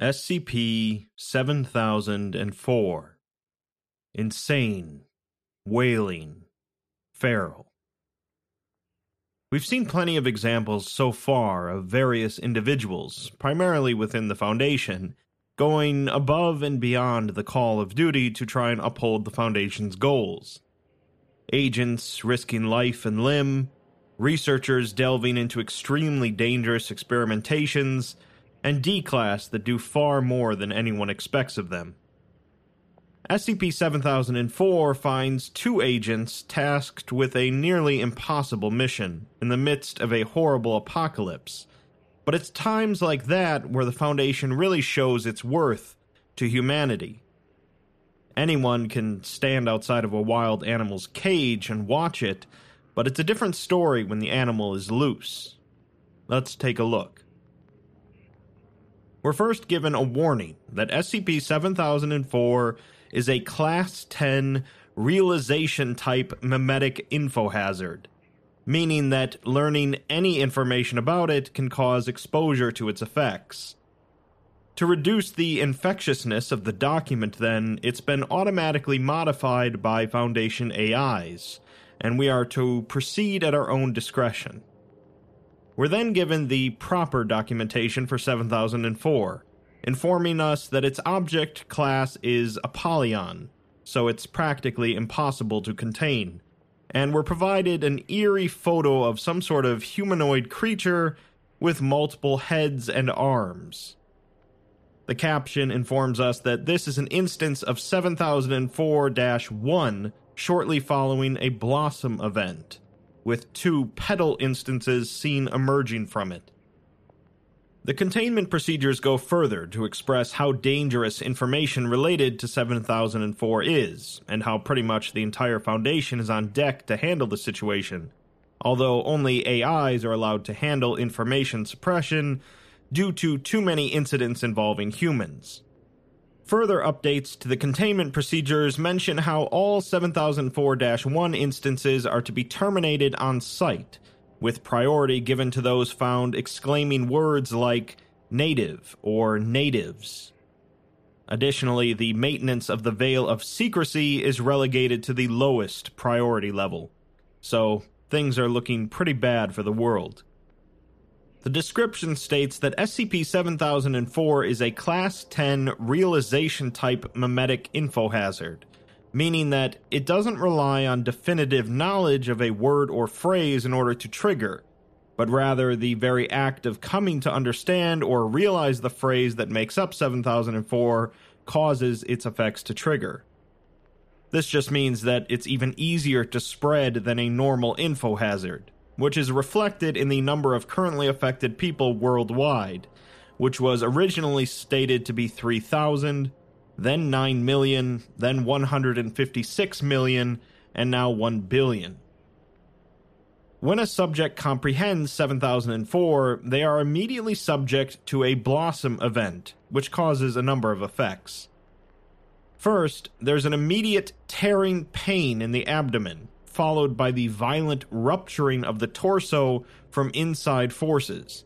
SCP 7004 Insane, Wailing, Feral. We've seen plenty of examples so far of various individuals, primarily within the Foundation, going above and beyond the call of duty to try and uphold the Foundation's goals. Agents risking life and limb, researchers delving into extremely dangerous experimentations, and D class that do far more than anyone expects of them. SCP 7004 finds two agents tasked with a nearly impossible mission in the midst of a horrible apocalypse. But it's times like that where the Foundation really shows its worth to humanity. Anyone can stand outside of a wild animal's cage and watch it, but it's a different story when the animal is loose. Let's take a look we're first given a warning that SCP 7004 is a Class 10 realization type memetic infohazard, meaning that learning any information about it can cause exposure to its effects. To reduce the infectiousness of the document, then, it's been automatically modified by Foundation AIs, and we are to proceed at our own discretion. We're then given the proper documentation for 7004, informing us that its object class is Apollyon, so it's practically impossible to contain. And we're provided an eerie photo of some sort of humanoid creature with multiple heads and arms. The caption informs us that this is an instance of 7004 1 shortly following a Blossom event with two petal instances seen emerging from it. The containment procedures go further to express how dangerous information related to 7004 is, and how pretty much the entire Foundation is on deck to handle the situation, although only AIs are allowed to handle information suppression due to too many incidents involving humans. Further updates to the containment procedures mention how all 7004 1 instances are to be terminated on site, with priority given to those found exclaiming words like native or natives. Additionally, the maintenance of the veil of secrecy is relegated to the lowest priority level, so things are looking pretty bad for the world. The description states that SCP 7004 is a Class 10 realization type memetic infohazard, meaning that it doesn't rely on definitive knowledge of a word or phrase in order to trigger, but rather the very act of coming to understand or realize the phrase that makes up 7004 causes its effects to trigger. This just means that it's even easier to spread than a normal info hazard which is reflected in the number of currently affected people worldwide, which was originally stated to be 3,000, then 9 million, then 156 million, and now 1 billion. When a subject comprehends 7004, they are immediately subject to a blossom event, which causes a number of effects. First, there's an immediate tearing pain in the abdomen, followed by the violent rupturing of the torso from inside forces.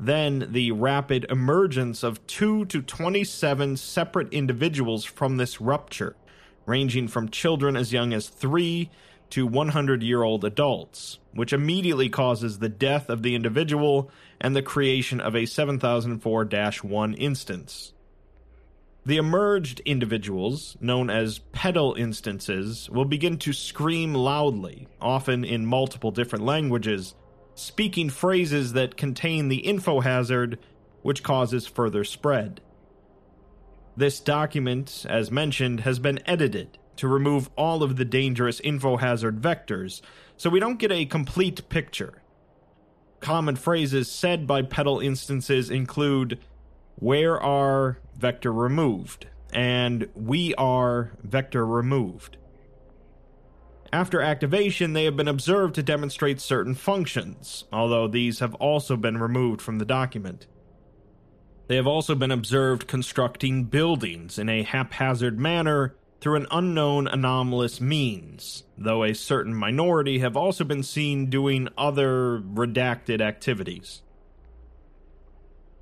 Then the rapid emergence of 2 to 27 separate individuals from this rupture, ranging from children as young as 3 to 100 year old adults, which immediately causes the death of the individual and the creation of a 7004 1 instance. The emerged individuals, known as petal instances, will begin to scream loudly, often in multiple different languages, speaking phrases that contain the info hazard, which causes further spread. This document, as mentioned, has been edited to remove all of the dangerous info hazard vectors, so we don't get a complete picture. Common phrases said by petal instances include where are vector removed, and we are vector removed. After activation, they have been observed to demonstrate certain functions, although these have also been removed from the document. They have also been observed constructing buildings in a haphazard manner through an unknown anomalous means, though a certain minority have also been seen doing other redacted activities.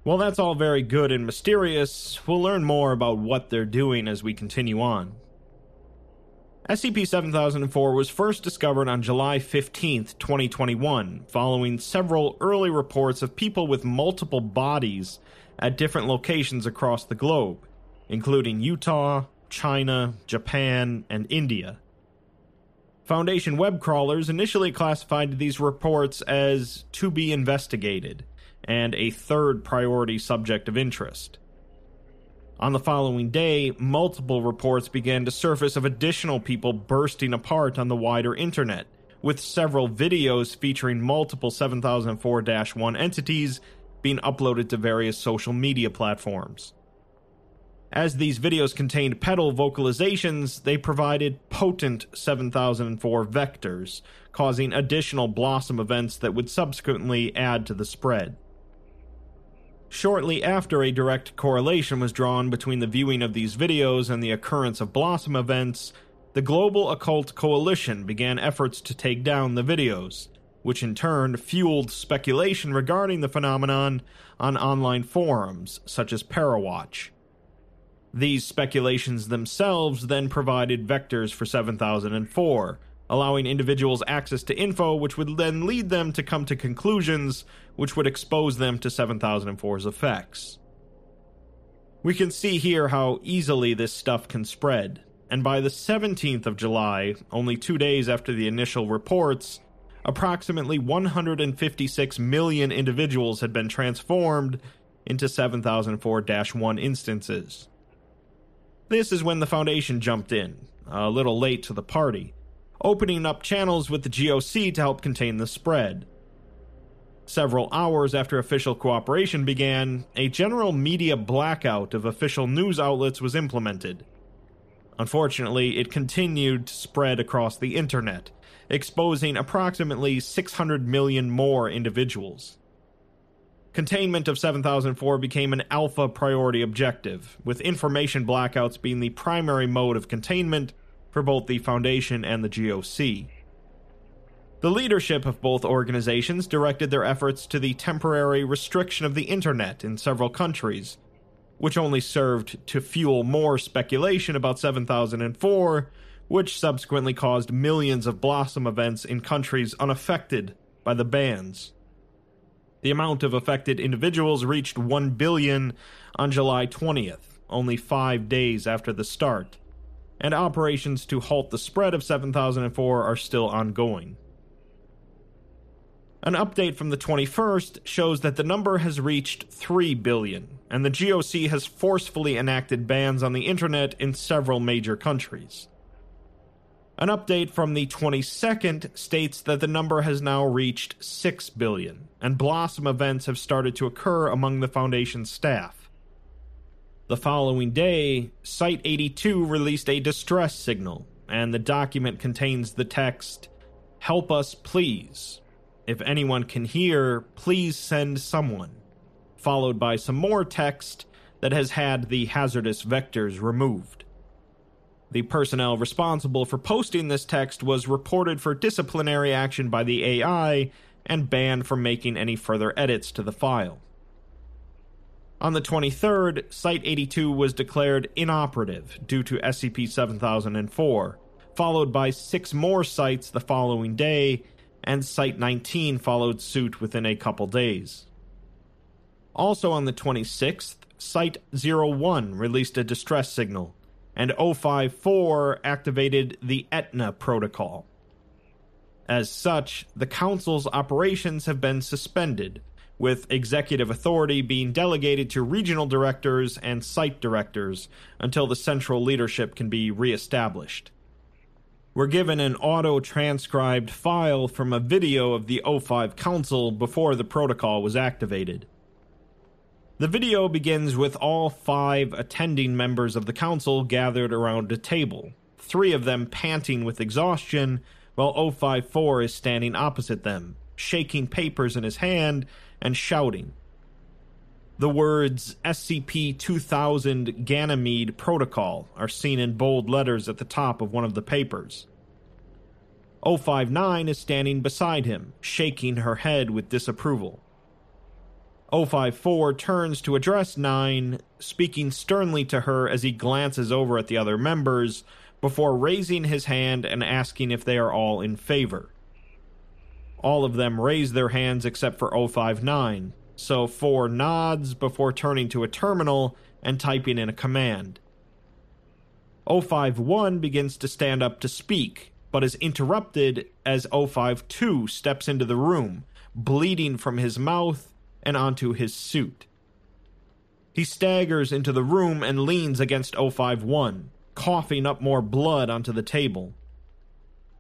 While that's all very good and mysterious, we'll learn more about what they're doing as we continue on. SCP 7004 was first discovered on July 15, 2021, following several early reports of people with multiple bodies at different locations across the globe, including Utah, China, Japan, and India. Foundation web crawlers initially classified these reports as to be investigated and a third priority subject of interest. On the following day, multiple reports began to surface of additional people bursting apart on the wider internet, with several videos featuring multiple 7004 1 entities being uploaded to various social media platforms. As these videos contained petal vocalizations, they provided potent 7004 vectors, causing additional Blossom events that would subsequently add to the spread. Shortly after a direct correlation was drawn between the viewing of these videos and the occurrence of Blossom events, the Global Occult Coalition began efforts to take down the videos, which in turn fueled speculation regarding the phenomenon on online forums such as Parawatch. These speculations themselves then provided vectors for 7004, allowing individuals access to info which would then lead them to come to conclusions which would expose them to 7004's effects. We can see here how easily this stuff can spread, and by the 17th of July, only two days after the initial reports, approximately 156 million individuals had been transformed into 7004 1 instances. This is when the Foundation jumped in, a little late to the party, opening up channels with the GOC to help contain the spread. Several hours after official cooperation began, a general media blackout of official news outlets was implemented. Unfortunately, it continued to spread across the internet, exposing approximately 600 million more individuals. Containment of 7004 became an alpha priority objective, with information blackouts being the primary mode of containment for both the Foundation and the GOC. The leadership of both organizations directed their efforts to the temporary restriction of the internet in several countries, which only served to fuel more speculation about 7004, which subsequently caused millions of Blossom events in countries unaffected by the bans. The amount of affected individuals reached 1 billion on July 20th, only five days after the start, and operations to halt the spread of 7004 are still ongoing. An update from the 21st shows that the number has reached 3 billion, and the GOC has forcefully enacted bans on the internet in several major countries. An update from the 22nd states that the number has now reached 6 billion, and Blossom events have started to occur among the Foundation's staff. The following day, Site 82 released a distress signal, and the document contains the text Help us, please. If anyone can hear, please send someone. Followed by some more text that has had the hazardous vectors removed. The personnel responsible for posting this text was reported for disciplinary action by the AI and banned from making any further edits to the file. On the 23rd, Site 82 was declared inoperative due to SCP 7004, followed by six more sites the following day, and Site 19 followed suit within a couple days. Also on the 26th, Site 01 released a distress signal, and 054 activated the Etna Protocol. As such, the Council's operations have been suspended, with executive authority being delegated to regional directors and site directors until the central leadership can be reestablished. We're given an auto transcribed file from a video of the O5 Council before the protocol was activated. The video begins with all five attending members of the council gathered around a table, three of them panting with exhaustion, while O54 is standing opposite them, shaking papers in his hand and shouting. The words SCP 2000 Ganymede Protocol are seen in bold letters at the top of one of the papers. 059 is standing beside him, shaking her head with disapproval. 054 turns to address 9, speaking sternly to her as he glances over at the other members before raising his hand and asking if they are all in favor. All of them raise their hands except for 059, so 4 nods before turning to a terminal and typing in a command. 051 begins to stand up to speak, but is interrupted as 052 steps into the room, bleeding from his mouth and onto his suit. He staggers into the room and leans against 051, coughing up more blood onto the table.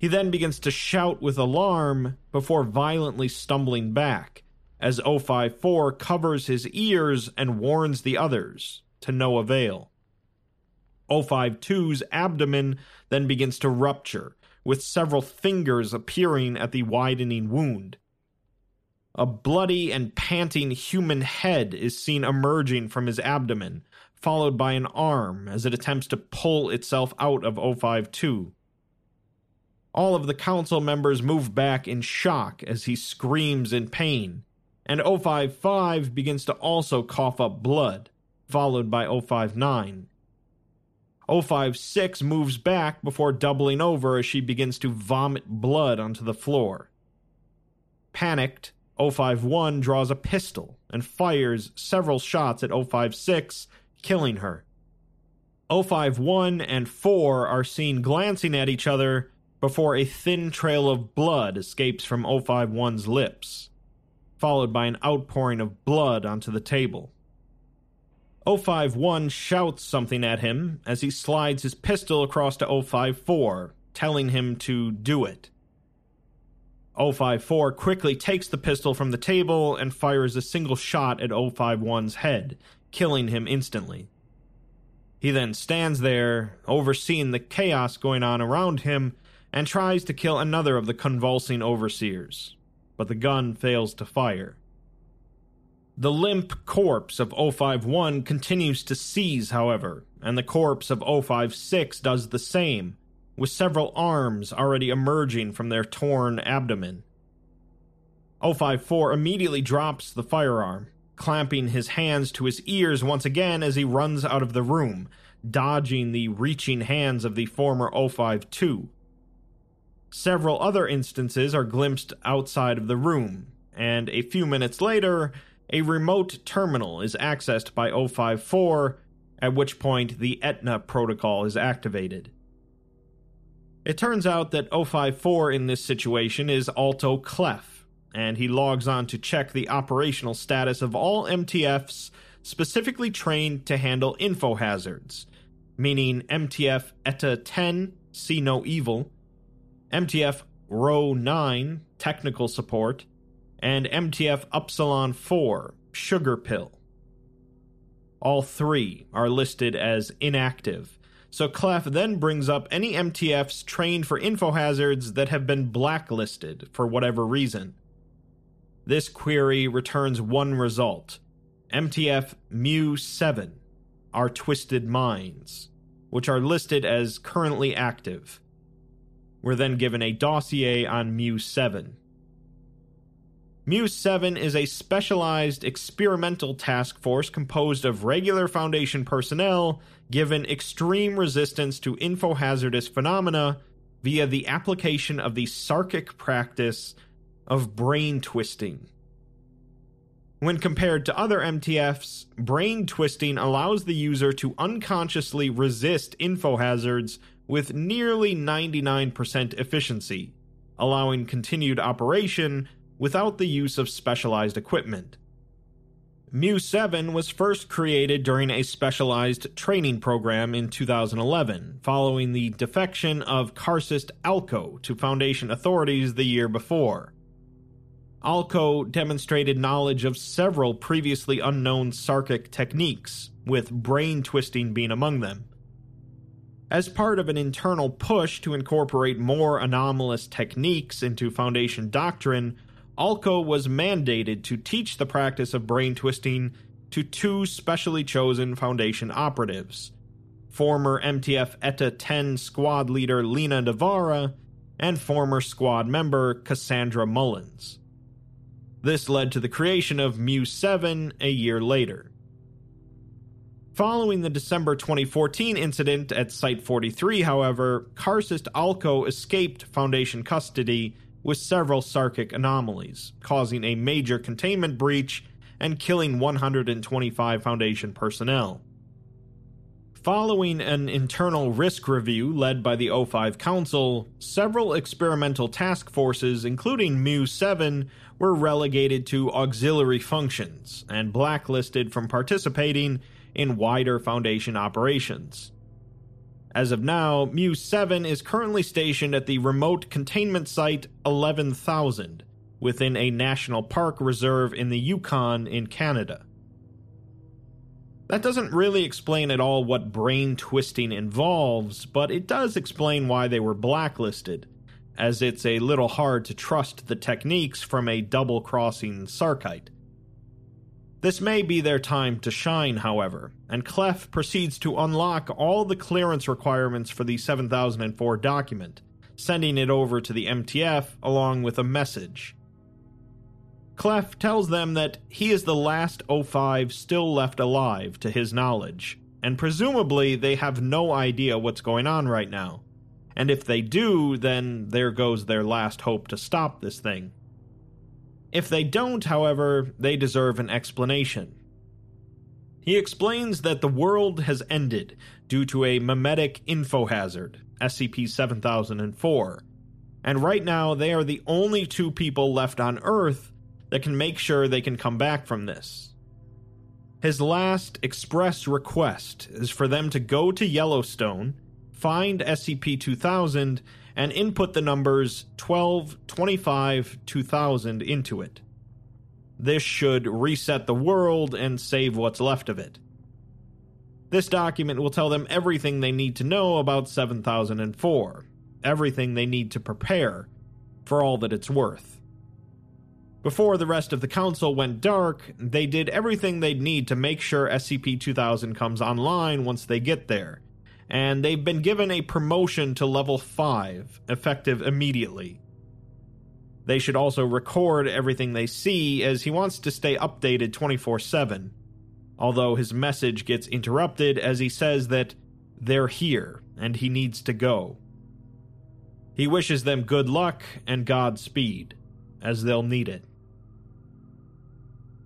He then begins to shout with alarm before violently stumbling back as 054 covers his ears and warns the others, to no avail. 052's abdomen then begins to rupture, with several fingers appearing at the widening wound. A bloody and panting human head is seen emerging from his abdomen, followed by an arm as it attempts to pull itself out of 052. All of the council members move back in shock as he screams in pain, and 055 begins to also cough up blood, followed by 059. 056 moves back before doubling over as she begins to vomit blood onto the floor. Panicked, 051 draws a pistol and fires several shots at 056, killing her. 051 and 4 are seen glancing at each other before a thin trail of blood escapes from 051's lips, followed by an outpouring of blood onto the table. 051 shouts something at him as he slides his pistol across to 054, telling him to do it. 054 quickly takes the pistol from the table and fires a single shot at 051's head, killing him instantly. He then stands there, overseeing the chaos going on around him, and tries to kill another of the convulsing overseers, but the gun fails to fire. The limp corpse of 051 continues to seize, however, and the corpse of 056 does the same, with several arms already emerging from their torn abdomen. 054 immediately drops the firearm, clamping his hands to his ears once again as he runs out of the room, dodging the reaching hands of the former 052. Several other instances are glimpsed outside of the room, and a few minutes later, a remote terminal is accessed by 054, at which point the Etna protocol is activated. It turns out that 054 in this situation is Alto Clef, and he logs on to check the operational status of all MTFs specifically trained to handle info hazards, meaning MTF ETA 10, See No Evil, MTF Rho 9, Technical Support, and MTF Upsilon 4, Sugar Pill. All three are listed as inactive, so Clef then brings up any MTFs trained for info hazards that have been blacklisted for whatever reason. This query returns one result MTF Mu 7, Our Twisted Minds, which are listed as currently active. We're then given a dossier on Mu 7. Mu 7 is a specialized experimental task force composed of regular Foundation personnel given extreme resistance to infohazardous phenomena via the application of the Sarkic practice of brain twisting. When compared to other MTFs, brain twisting allows the user to unconsciously resist infohazards with nearly 99% efficiency, allowing continued operation without the use of specialized equipment. Mu 7 was first created during a specialized training program in 2011, following the defection of Karcist Alco to Foundation authorities the year before. Alco demonstrated knowledge of several previously unknown Sarkic techniques, with brain twisting being among them. As part of an internal push to incorporate more anomalous techniques into Foundation doctrine, Alco was mandated to teach the practice of brain twisting to two specially chosen Foundation operatives former MTF ETA 10 squad leader Lena Navarra and former squad member Cassandra Mullins. This led to the creation of Mu 7 a year later. Following the December 2014 incident at Site 43, however, Karcist Alco escaped Foundation custody with several Sarkic anomalies, causing a major containment breach and killing 125 Foundation personnel. Following an internal risk review led by the O5 Council, several experimental task forces, including Mu 7, were relegated to auxiliary functions and blacklisted from participating in wider Foundation operations. As of now, Mu 7 is currently stationed at the remote containment site 11,000 within a national park reserve in the Yukon in Canada. That doesn't really explain at all what brain twisting involves, but it does explain why they were blacklisted, as it's a little hard to trust the techniques from a double crossing Sarkite. This may be their time to shine, however, and Clef proceeds to unlock all the clearance requirements for the 7004 document, sending it over to the MTF along with a message. Clef tells them that he is the last O5 still left alive to his knowledge, and presumably they have no idea what's going on right now. And if they do, then there goes their last hope to stop this thing. If they don't, however, they deserve an explanation. He explains that the world has ended due to a memetic info hazard, SCP 7004, and right now they are the only two people left on Earth that can make sure they can come back from this. His last express request is for them to go to Yellowstone, find SCP 2000, and input the numbers 12, 25, 2000 into it. This should reset the world and save what's left of it. This document will tell them everything they need to know about 7004, everything they need to prepare, for all that it's worth. Before the rest of the council went dark, they did everything they'd need to make sure SCP 2000 comes online once they get there, and they've been given a promotion to level 5, effective immediately. They should also record everything they see, as he wants to stay updated 24 7, although his message gets interrupted as he says that they're here and he needs to go. He wishes them good luck and Godspeed, as they'll need it.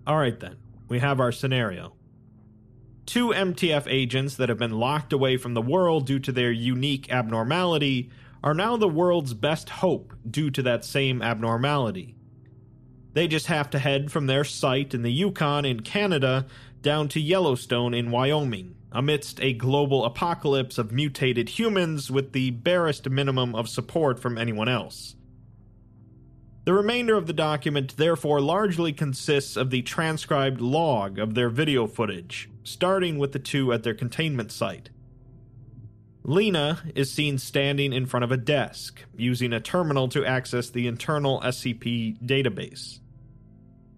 Alright then, we have our scenario two MTF agents that have been locked away from the world due to their unique abnormality are now the world's best hope due to that same abnormality. They just have to head from their site in the Yukon in Canada down to Yellowstone in Wyoming, amidst a global apocalypse of mutated humans with the barest minimum of support from anyone else. The remainder of the document therefore largely consists of the transcribed log of their video footage, starting with the two at their containment site. Lena is seen standing in front of a desk, using a terminal to access the internal SCP database.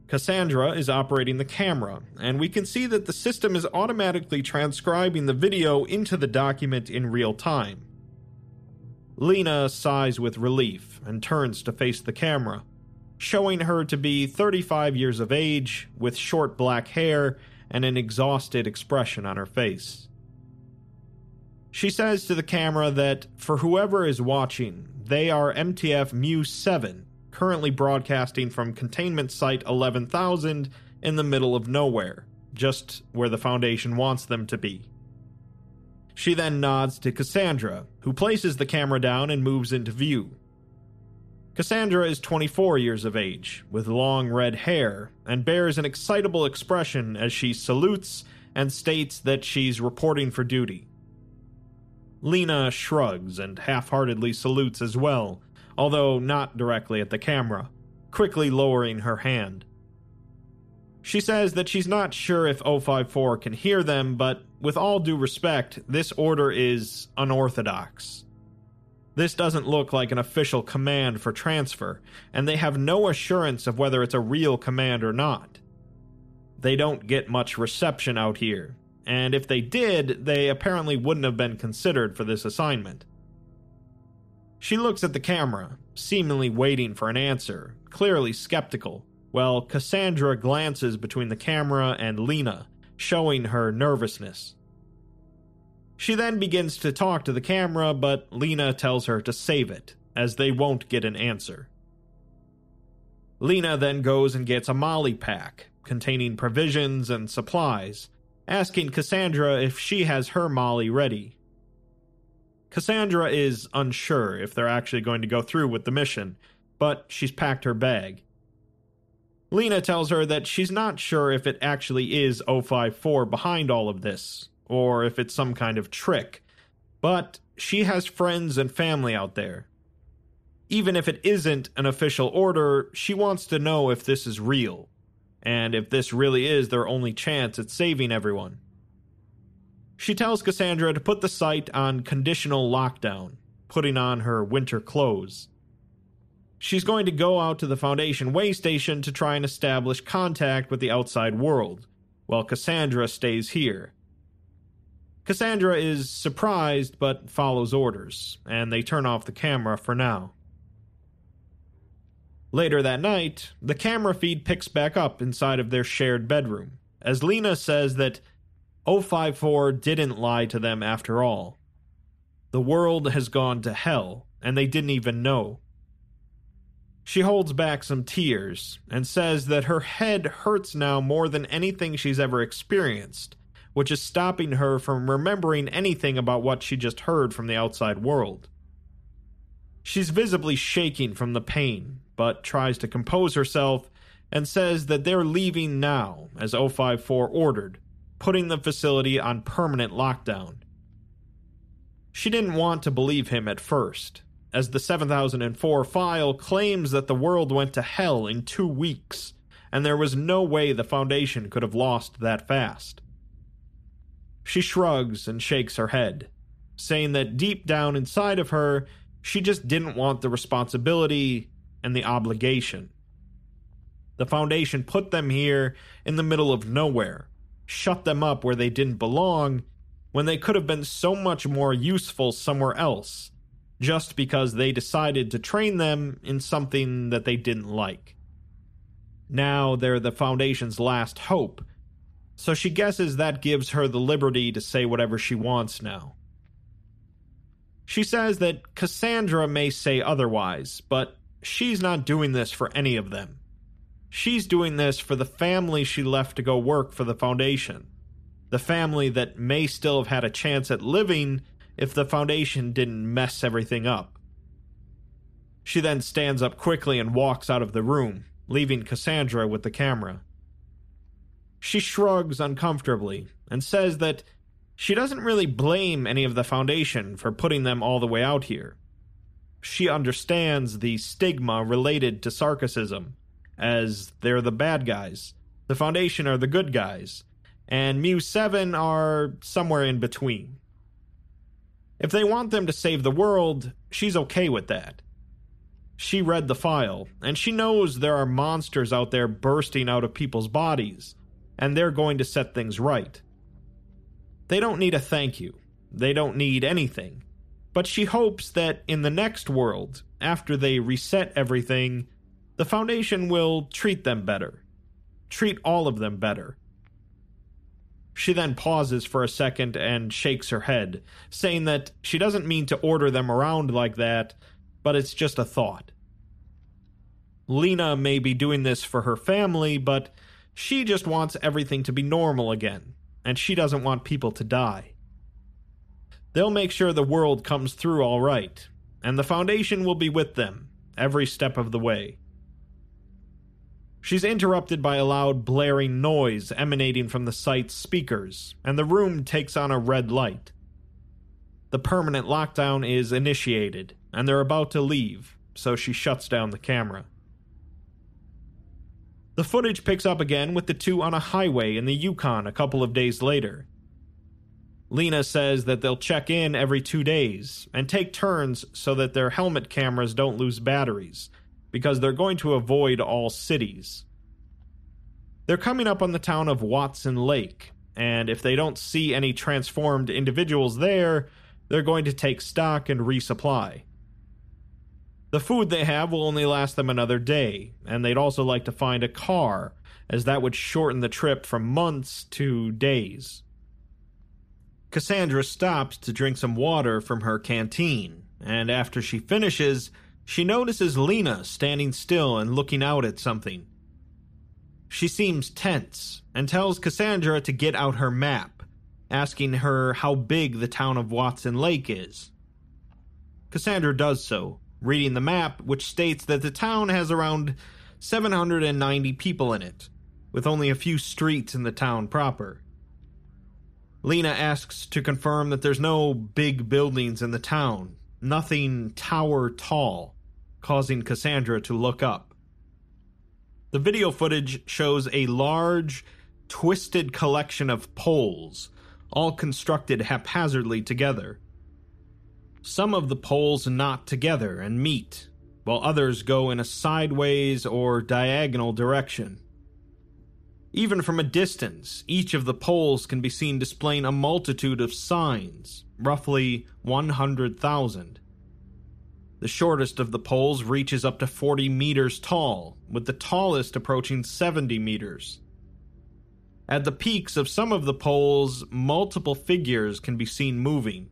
Cassandra is operating the camera, and we can see that the system is automatically transcribing the video into the document in real time. Lena sighs with relief and turns to face the camera, showing her to be 35 years of age, with short black hair and an exhausted expression on her face. She says to the camera that for whoever is watching, they are MTF Mu 7, currently broadcasting from containment site 11,000 in the middle of nowhere, just where the Foundation wants them to be. She then nods to Cassandra, who places the camera down and moves into view. Cassandra is 24 years of age, with long red hair, and bears an excitable expression as she salutes and states that she's reporting for duty. Lena shrugs and half heartedly salutes as well, although not directly at the camera, quickly lowering her hand. She says that she's not sure if 054 can hear them, but with all due respect, this order is unorthodox. This doesn't look like an official command for transfer, and they have no assurance of whether it's a real command or not. They don't get much reception out here, and if they did, they apparently wouldn't have been considered for this assignment. She looks at the camera, seemingly waiting for an answer, clearly skeptical, while Cassandra glances between the camera and Lena, showing her nervousness. She then begins to talk to the camera, but Lena tells her to save it, as they won't get an answer. Lena then goes and gets a MOLLE pack containing provisions and supplies, asking Cassandra if she has her MOLLE ready. Cassandra is unsure if they're actually going to go through with the mission, but she's packed her bag. Lena tells her that she's not sure if it actually is 054 behind all of this, or if it's some kind of trick, but she has friends and family out there. Even if it isn't an official order, she wants to know if this is real, and if this really is their only chance at saving everyone. She tells Cassandra to put the site on conditional lockdown, putting on her winter clothes. She's going to go out to the Foundation way station to try and establish contact with the outside world, while Cassandra stays here. Cassandra is surprised but follows orders, and they turn off the camera for now. Later that night, the camera feed picks back up inside of their shared bedroom, as Lena says that 054 didn't lie to them after all. The world has gone to hell, and they didn't even know. She holds back some tears and says that her head hurts now more than anything she's ever experienced, which is stopping her from remembering anything about what she just heard from the outside world. She's visibly shaking from the pain, but tries to compose herself and says that they're leaving now, as 054 ordered, putting the facility on permanent lockdown. She didn't want to believe him at first, as the 7004 file claims that the world went to hell in two weeks, and there was no way the Foundation could have lost that fast. She shrugs and shakes her head, saying that deep down inside of her, she just didn't want the responsibility and the obligation. The Foundation put them here in the middle of nowhere, shut them up where they didn't belong when they could have been so much more useful somewhere else, just because they decided to train them in something that they didn't like. Now they're the Foundation's last hope, so she guesses that gives her the liberty to say whatever she wants now. She says that Cassandra may say otherwise, but she's not doing this for any of them. She's doing this for the family she left to go work for the Foundation. The family that may still have had a chance at living if the Foundation didn't mess everything up. She then stands up quickly and walks out of the room, leaving Cassandra with the camera. She shrugs uncomfortably and says that she doesn't really blame any of the Foundation for putting them all the way out here. She understands the stigma related to Sarkicism as they're the bad guys. The Foundation are the good guys, and Mu 7 are somewhere in between. If they want them to save the world, she's okay with that. She read the file, and she knows there are monsters out there bursting out of people's bodies, and they're going to set things right. They don't need a thank you, they don't need anything. But she hopes that in the next world, after they reset everything, the Foundation will treat them better. Treat all of them better. She then pauses for a second and shakes her head, saying that she doesn't mean to order them around like that, but it's just a thought. Lena may be doing this for her family, but she just wants everything to be normal again, and she doesn't want people to die. They'll make sure the world comes through all right, and the Foundation will be with them every step of the way. She's interrupted by a loud blaring noise emanating from the site's speakers, and the room takes on a red light. The permanent lockdown is initiated, and they're about to leave, so she shuts down the camera. The footage picks up again with the two on a highway in the Yukon a couple of days later. Lena says that they'll check in every two days and take turns so that their helmet cameras don't lose batteries, because they're going to avoid all cities. They're coming up on the town of Watson Lake, and if they don't see any transformed individuals there, they're going to take stock and resupply. The food they have will only last them another day, and they'd also like to find a car, as that would shorten the trip from months to days. Cassandra stops to drink some water from her canteen, and after she finishes, she notices Lena standing still and looking out at something. She seems tense and tells Cassandra to get out her map, asking her how big the town of Watson Lake is. Cassandra does so, reading the map, which states that the town has around 790 people in it, with only a few streets in the town proper. Lena asks to confirm that there's no big buildings in the town, nothing tower tall, causing Cassandra to look up. The video footage shows a large, twisted collection of poles, all constructed haphazardly together. Some of the poles knot together and meet, while others go in a sideways or diagonal direction. Even from a distance, each of the poles can be seen displaying a multitude of signs, roughly 100,000. The shortest of the poles reaches up to 40 meters tall, with the tallest approaching 70 meters. At the peaks of some of the poles, multiple figures can be seen moving.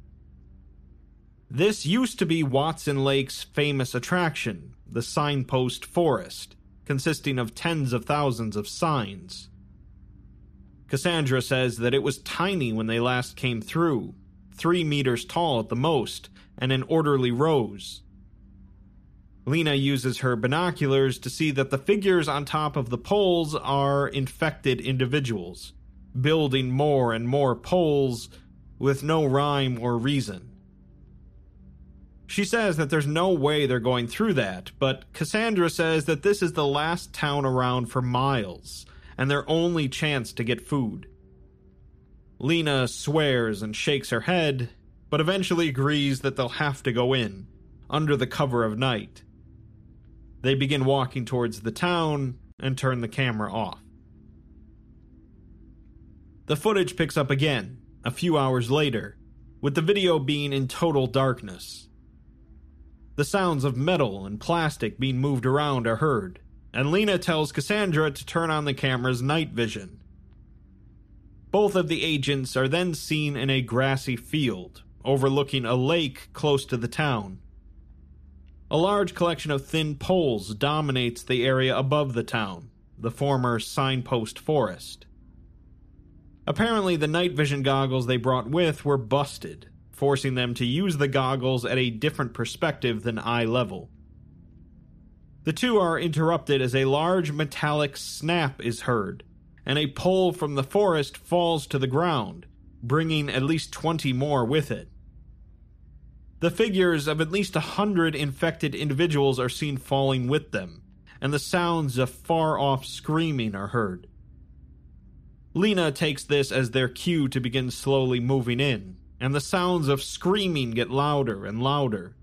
This used to be Watson Lake's famous attraction, the Signpost Forest, consisting of tens of thousands of signs. Cassandra says that it was tiny when they last came through, three meters tall at the most, and in orderly rows. Lena uses her binoculars to see that the figures on top of the poles are infected individuals, building more and more poles with no rhyme or reason. She says that there's no way they're going through that, but Cassandra says that this is the last town around for miles, and their only chance to get food. Lena swears and shakes her head, but eventually agrees that they'll have to go in, under the cover of night. They begin walking towards the town and turn the camera off. The footage picks up again, a few hours later, with the video being in total darkness. The sounds of metal and plastic being moved around are heard, and Lena tells Cassandra to turn on the camera's night vision. Both of the agents are then seen in a grassy field, overlooking a lake close to the town. A large collection of thin poles dominates the area above the town, the former signpost forest. Apparently, the night vision goggles they brought with were busted, forcing them to use the goggles at a different perspective than eye level. The two are interrupted as a large metallic snap is heard, and a pole from the forest falls to the ground, bringing at least 20 more with it. The figures of at least a hundred infected individuals are seen falling with them, and the sounds of far off screaming are heard. Lena takes this as their cue to begin slowly moving in, and the sounds of screaming get louder and louder.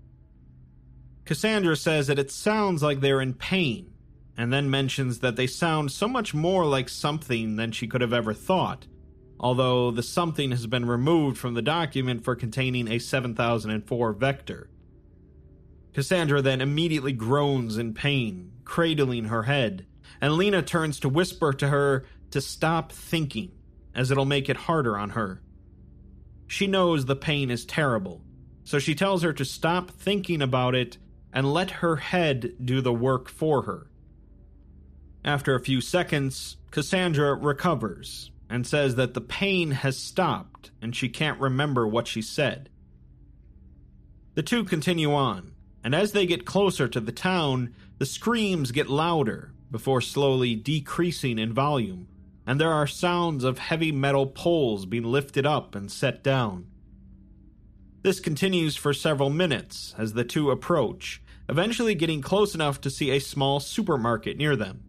Cassandra says that it sounds like they're in pain, and then mentions that they sound so much more like something than she could have ever thought, although the something has been removed from the document for containing a 7004 vector. Cassandra then immediately groans in pain, cradling her head, and Lena turns to whisper to her to stop thinking, as it'll make it harder on her. She knows the pain is terrible, so she tells her to stop thinking about it and let her head do the work for her. After a few seconds, Cassandra recovers and says that the pain has stopped and she can't remember what she said. The two continue on, and as they get closer to the town, the screams get louder before slowly decreasing in volume and there are sounds of heavy metal poles being lifted up and set down. This continues for several minutes as the two approach, eventually getting close enough to see a small supermarket near them.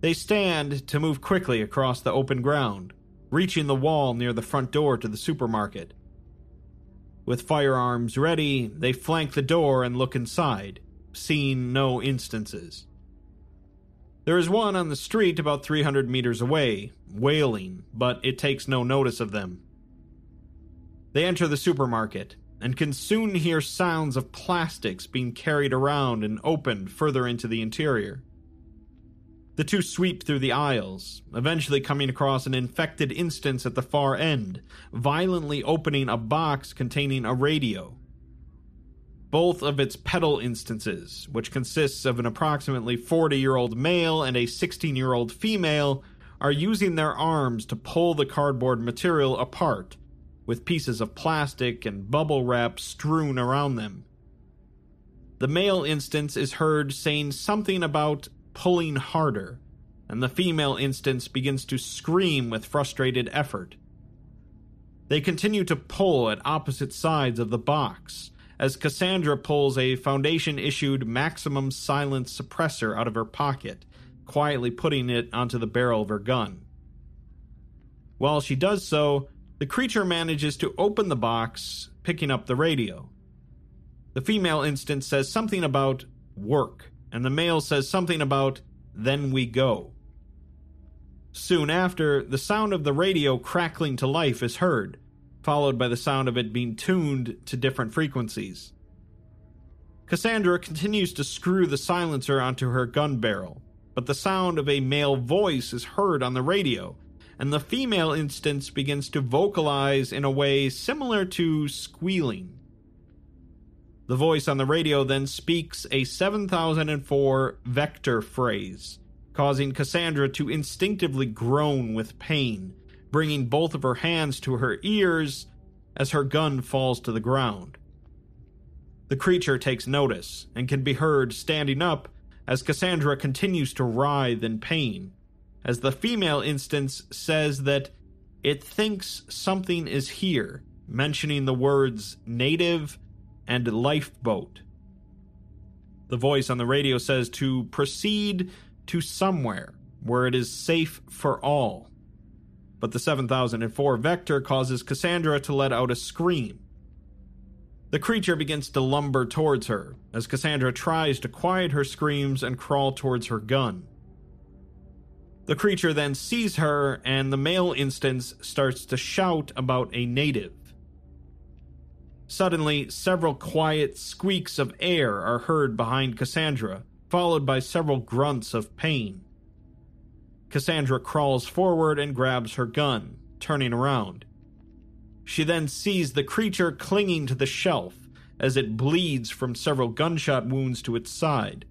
They stand to move quickly across the open ground, reaching the wall near the front door to the supermarket. With firearms ready, they flank the door and look inside, seeing no instances. There is one on the street about 300 meters away, wailing, but it takes no notice of them. They enter the supermarket, and can soon hear sounds of plastics being carried around and opened further into the interior. The two sweep through the aisles, eventually coming across an infected instance at the far end, violently opening a box containing a radio. Both of its petal instances, which consists of an approximately 40 year old male and a 16 year old female, are using their arms to pull the cardboard material apart with pieces of plastic and bubble wrap strewn around them. The male instance is heard saying something about pulling harder, and the female instance begins to scream with frustrated effort. They continue to pull at opposite sides of the box as Cassandra pulls a Foundation issued maximum silence suppressor out of her pocket, quietly putting it onto the barrel of her gun. While she does so, the creature manages to open the box, picking up the radio. The female instance says something about work, and the male says something about then we go. Soon after, the sound of the radio crackling to life is heard, followed by the sound of it being tuned to different frequencies. Cassandra continues to screw the silencer onto her gun barrel, but the sound of a male voice is heard on the radio, and the female instance begins to vocalize in a way similar to squealing. The voice on the radio then speaks a 7004 vector phrase, causing Cassandra to instinctively groan with pain, bringing both of her hands to her ears as her gun falls to the ground. The creature takes notice and can be heard standing up as Cassandra continues to writhe in pain as the female instance says that it thinks something is here, mentioning the words native and lifeboat. The voice on the radio says to proceed to somewhere where it is safe for all. But the 7004 vector causes Cassandra to let out a scream. The creature begins to lumber towards her as Cassandra tries to quiet her screams and crawl towards her gun. The creature then sees her, and the male instance starts to shout about a native. Suddenly, several quiet squeaks of air are heard behind Cassandra, followed by several grunts of pain. Cassandra crawls forward and grabs her gun, turning around. She then sees the creature clinging to the shelf as it bleeds from several gunshot wounds to its side.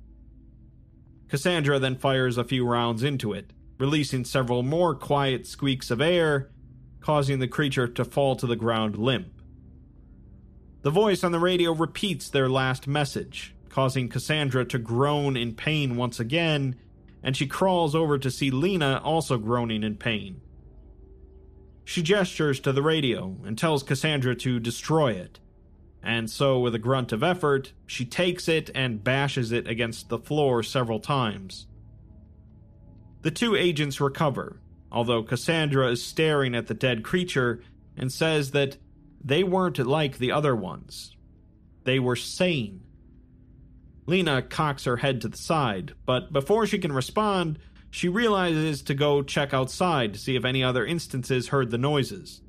Cassandra then fires a few rounds into it, releasing several more quiet squeaks of air, causing the creature to fall to the ground limp. The voice on the radio repeats their last message, causing Cassandra to groan in pain once again, and she crawls over to see Lena also groaning in pain. She gestures to the radio and tells Cassandra to destroy it, and so, with a grunt of effort, she takes it and bashes it against the floor several times. The two agents recover, although Cassandra is staring at the dead creature and says that they weren't like the other ones. They were sane. Lena cocks her head to the side, but before she can respond, she realizes to go check outside to see if any other instances heard the noises.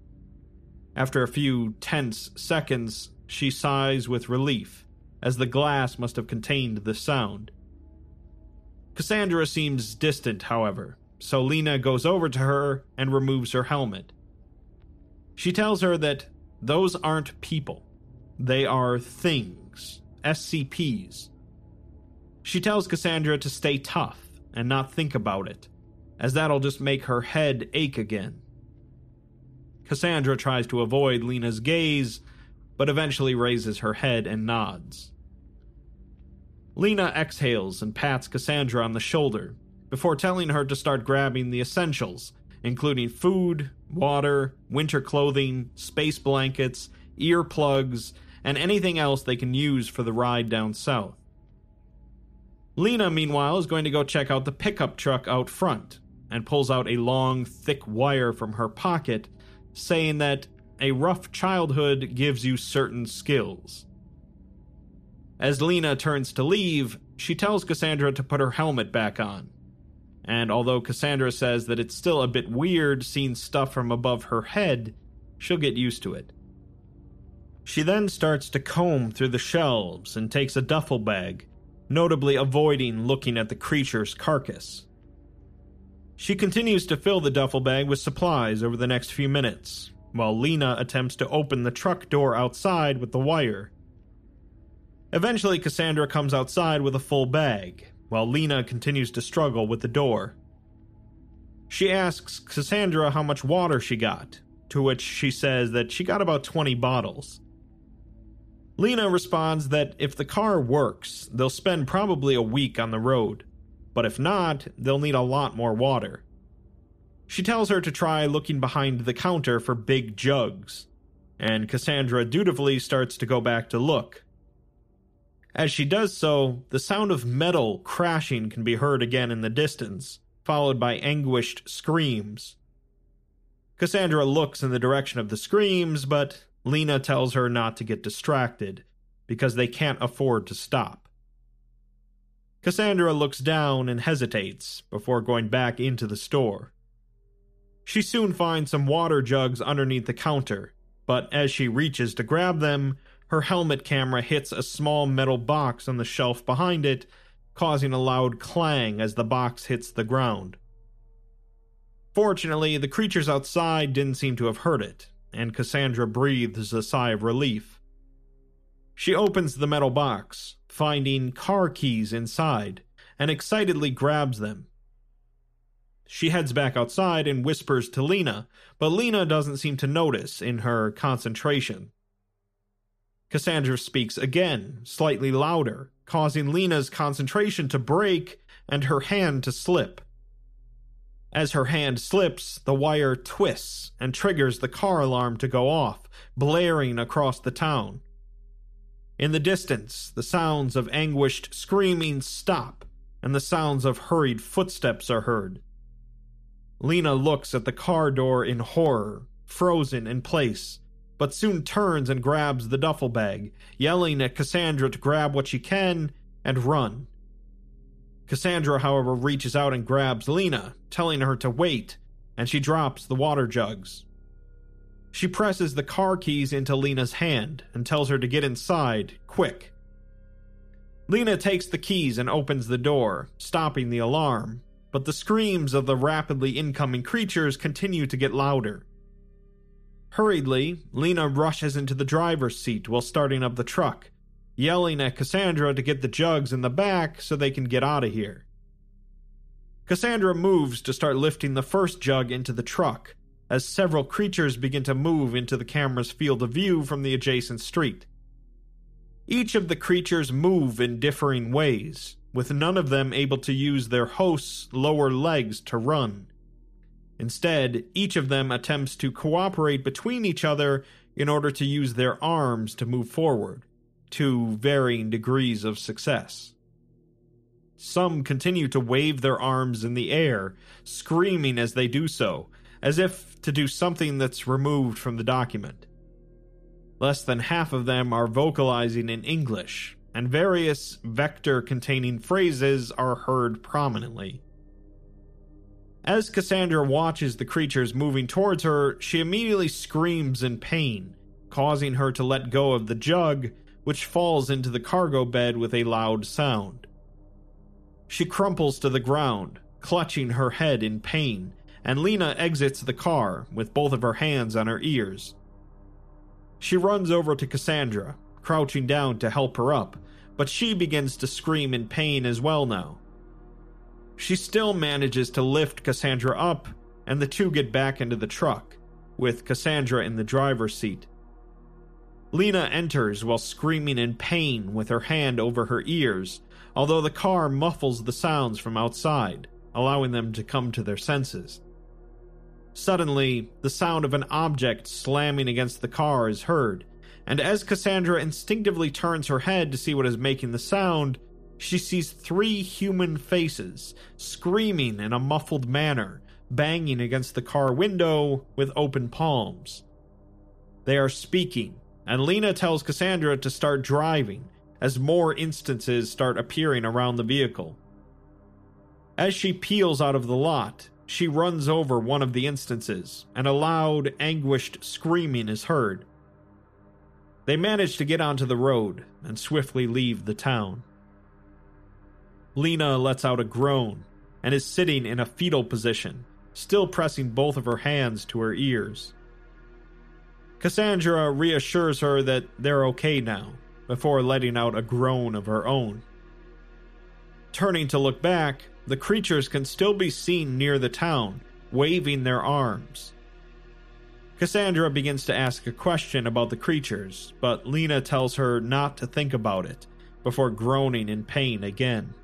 After a few tense seconds, she sighs with relief, as the glass must have contained the sound. Cassandra seems distant, however, so Lena goes over to her and removes her helmet. She tells her that those aren't people, they are things, SCPs. She tells Cassandra to stay tough and not think about it, as that'll just make her head ache again. Cassandra tries to avoid Lena's gaze, but eventually raises her head and nods. Lena exhales and pats Cassandra on the shoulder before telling her to start grabbing the essentials, including food, water, winter clothing, space blankets, earplugs, and anything else they can use for the ride down south. Lena, meanwhile, is going to go check out the pickup truck out front and pulls out a long, thick wire from her pocket, saying that a rough childhood gives you certain skills. As Lena turns to leave, she tells Cassandra to put her helmet back on. And although Cassandra says that it's still a bit weird seeing stuff from above her head, she'll get used to it. She then starts to comb through the shelves and takes a duffel bag, notably avoiding looking at the creature's carcass. She continues to fill the duffel bag with supplies over the next few minutes, while Lena attempts to open the truck door outside with the wire. Eventually, Cassandra comes outside with a full bag, while Lena continues to struggle with the door. She asks Cassandra how much water she got, to which she says that she got about 20 bottles. Lena responds that if the car works, they'll spend probably a week on the road, but if not, they'll need a lot more water. She tells her to try looking behind the counter for big jugs, and Cassandra dutifully starts to go back to look. As she does so, the sound of metal crashing can be heard again in the distance, followed by anguished screams. Cassandra looks in the direction of the screams, but Lena tells her not to get distracted, because they can't afford to stop. Cassandra looks down and hesitates before going back into the store. She soon finds some water jugs underneath the counter, but as she reaches to grab them, her helmet camera hits a small metal box on the shelf behind it, causing a loud clang as the box hits the ground. Fortunately, the creatures outside didn't seem to have heard it, and Cassandra breathes a sigh of relief. She opens the metal box, finding car keys inside, and excitedly grabs them. She heads back outside and whispers to Lena, but Lena doesn't seem to notice in her concentration. Cassandra speaks again, slightly louder, causing Lena's concentration to break and her hand to slip. As her hand slips, the wire twists and triggers the car alarm to go off, blaring across the town. In the distance, the sounds of anguished screaming stop, and the sounds of hurried footsteps are heard. Lena looks at the car door in horror, frozen in place, but soon turns and grabs the duffel bag, yelling at Cassandra to grab what she can and run. Cassandra, however, reaches out and grabs Lena, telling her to wait, and she drops the water jugs. She presses the car keys into Lena's hand and tells her to get inside, quick. Lena takes the keys and opens the door, stopping the alarm, but the screams of the rapidly incoming creatures continue to get louder. Hurriedly, Lena rushes into the driver's seat while starting up the truck, yelling at Cassandra to get the jugs in the back so they can get out of here. Cassandra moves to start lifting the first jug into the truck, as several creatures begin to move into the camera's field of view from the adjacent street. Each of the creatures move in differing ways, with none of them able to use their host's lower legs to run. Instead, each of them attempts to cooperate between each other in order to use their arms to move forward to varying degrees of success. Some continue to wave their arms in the air, screaming as they do so, as if to do something that's removed from the document. Less than half of them are vocalizing in English, and various vector containing phrases are heard prominently. As Cassandra watches the creatures moving towards her, she immediately screams in pain, causing her to let go of the jug which falls into the cargo bed with a loud sound. She crumples to the ground, clutching her head in pain, and Lena exits the car with both of her hands on her ears. She runs over to Cassandra, crouching down to help her up, but she begins to scream in pain as well now. She still manages to lift Cassandra up, and the two get back into the truck, with Cassandra in the driver's seat. Lena enters while screaming in pain with her hand over her ears, although the car muffles the sounds from outside, allowing them to come to their senses. Suddenly, the sound of an object slamming against the car is heard, and as Cassandra instinctively turns her head to see what is making the sound, she sees three human faces screaming in a muffled manner, banging against the car window with open palms. They are speaking, and Lena tells Cassandra to start driving as more instances start appearing around the vehicle. As she peels out of the lot, she runs over one of the instances, and a loud, anguished screaming is heard. They manage to get onto the road and swiftly leave the town. Lena lets out a groan and is sitting in a fetal position, still pressing both of her hands to her ears. Cassandra reassures her that they're okay now, before letting out a groan of her own. Turning to look back, the creatures can still be seen near the town, waving their arms. Cassandra begins to ask a question about the creatures, but Lena tells her not to think about it, before groaning in pain again.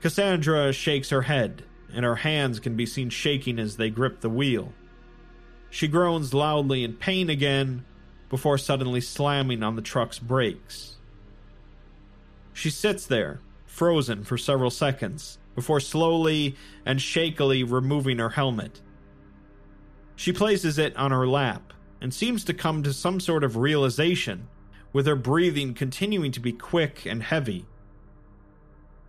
Cassandra shakes her head, and her hands can be seen shaking as they grip the wheel. She groans loudly in pain again, before suddenly slamming on the truck's brakes. She sits there, frozen for several seconds, before slowly and shakily removing her helmet. She places it on her lap and seems to come to some sort of realization, with her breathing continuing to be quick and heavy.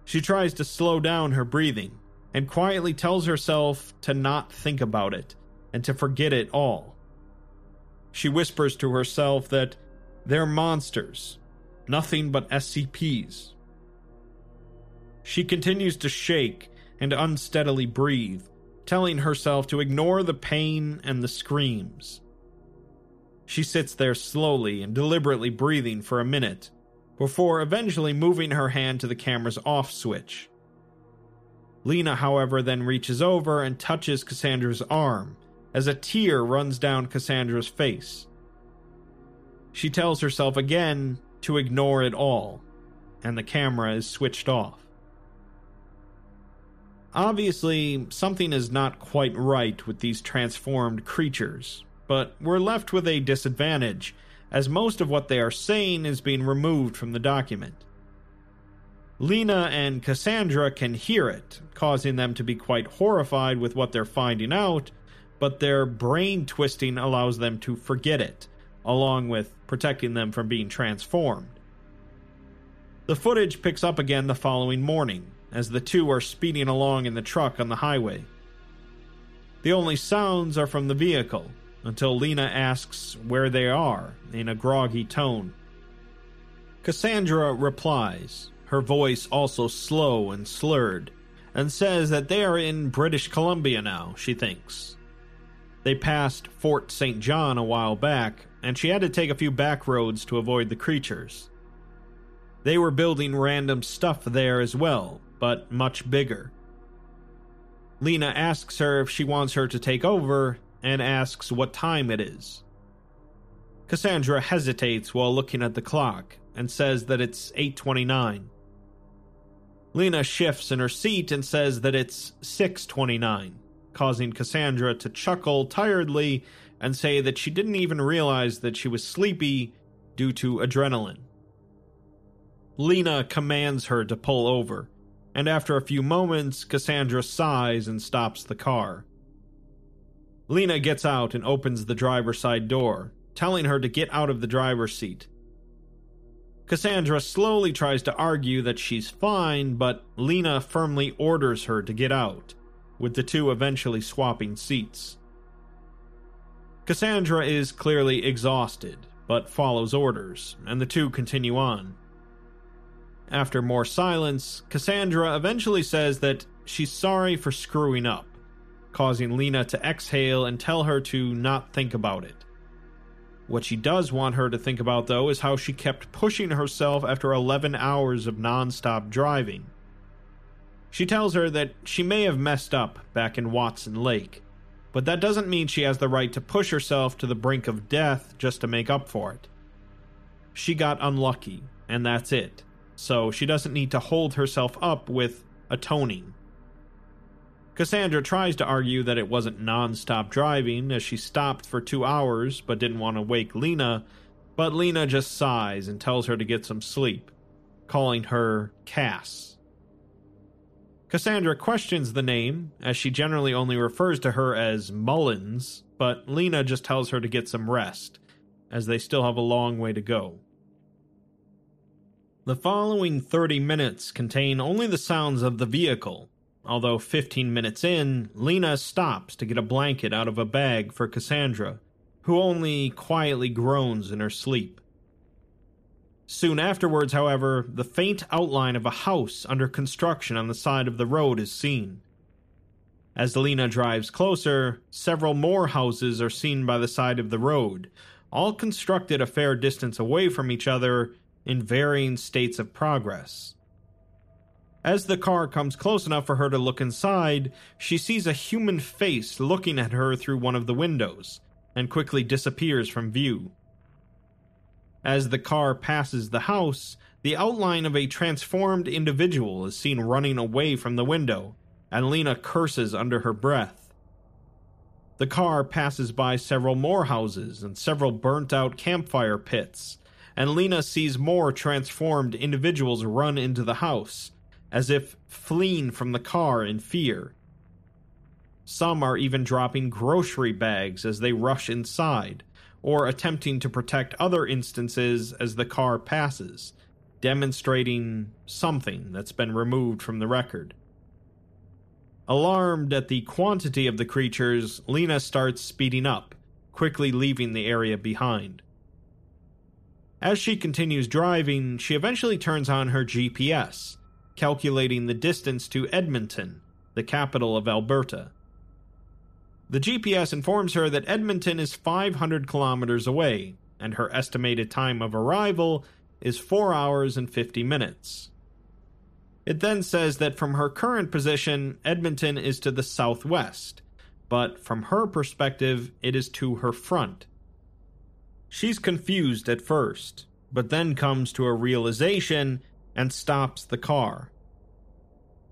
She tries to slow down her breathing and quietly tells herself to not think about it and to forget it all. She whispers to herself that they're monsters, nothing but SCPs. She continues to shake and unsteadily breathe, telling herself to ignore the pain and the screams. She sits there slowly and deliberately breathing for a minute, before eventually moving her hand to the camera's off switch. Lena, however, then reaches over and touches Cassandra's arm as a tear runs down Cassandra's face. She tells herself again to ignore it all, and the camera is switched off. Obviously, something is not quite right with these transformed creatures, but we're left with a disadvantage, as most of what they are saying is being removed from the document. Lena and Cassandra can hear it, causing them to be quite horrified with what they're finding out, but their brain twisting allows them to forget it, along with protecting them from being transformed. The footage picks up again the following morning, as the two are speeding along in the truck on the highway. The only sounds are from the vehicle, until Lena asks where they are in a groggy tone. Cassandra replies, her voice also slow and slurred, and says that they are in British Columbia now, she thinks. They passed Fort St. John a while back, and she had to take a few back roads to avoid the creatures. They were building random stuff there as well, but much bigger. Lena asks her if she wants her to take over and asks what time it is. Cassandra hesitates while looking at the clock and says that it's 8:29. Lena shifts in her seat and says that it's 6:29, causing Cassandra to chuckle tiredly and say that she didn't even realize that she was sleepy due to adrenaline. Lena commands her to pull over, and after a few moments, Cassandra sighs and stops the car. Lena gets out and opens the driver's side door, telling her to get out of the driver's seat. Cassandra slowly tries to argue that she's fine, but Lena firmly orders her to get out, with the two eventually swapping seats. Cassandra is clearly exhausted, but follows orders, and the two continue on. After more silence, Cassandra eventually says that she's sorry for screwing up, causing Lena to exhale and tell her to not think about it. What she does want her to think about, though, is how she kept pushing herself after 11 hours of non-stop driving. She tells her that she may have messed up back in Watson Lake, but that doesn't mean she has the right to push herself to the brink of death just to make up for it. She got unlucky, and that's it so she doesn't need to hold herself up with atoning. Cassandra tries to argue that it wasn't non stop driving, as she stopped for two hours but didn't want to wake Lena, but Lena just sighs and tells her to get some sleep, calling her Cass. Cassandra questions the name, as she generally only refers to her as Mullins, but Lena just tells her to get some rest, as they still have a long way to go. The following 30 minutes contain only the sounds of the vehicle, although 15 minutes in, Lena stops to get a blanket out of a bag for Cassandra, who only quietly groans in her sleep. Soon afterwards, however, the faint outline of a house under construction on the side of the road is seen. As Lena drives closer, several more houses are seen by the side of the road, all constructed a fair distance away from each other in varying states of progress. As the car comes close enough for her to look inside, she sees a human face looking at her through one of the windows, and quickly disappears from view. As the car passes the house, the outline of a transformed individual is seen running away from the window, and Lena curses under her breath. The car passes by several more houses and several burnt out campfire pits, and Lena sees more transformed individuals run into the house, as if fleeing from the car in fear. Some are even dropping grocery bags as they rush inside, or attempting to protect other instances as the car passes, demonstrating something that's been removed from the record. Alarmed at the quantity of the creatures, Lena starts speeding up, quickly leaving the area behind. As she continues driving, she eventually turns on her GPS, calculating the distance to Edmonton, the capital of Alberta. The GPS informs her that Edmonton is 500 kilometers away, and her estimated time of arrival is 4 hours and 50 minutes. It then says that from her current position, Edmonton is to the southwest, but from her perspective, it is to her front. She's confused at first, but then comes to a realization and stops the car.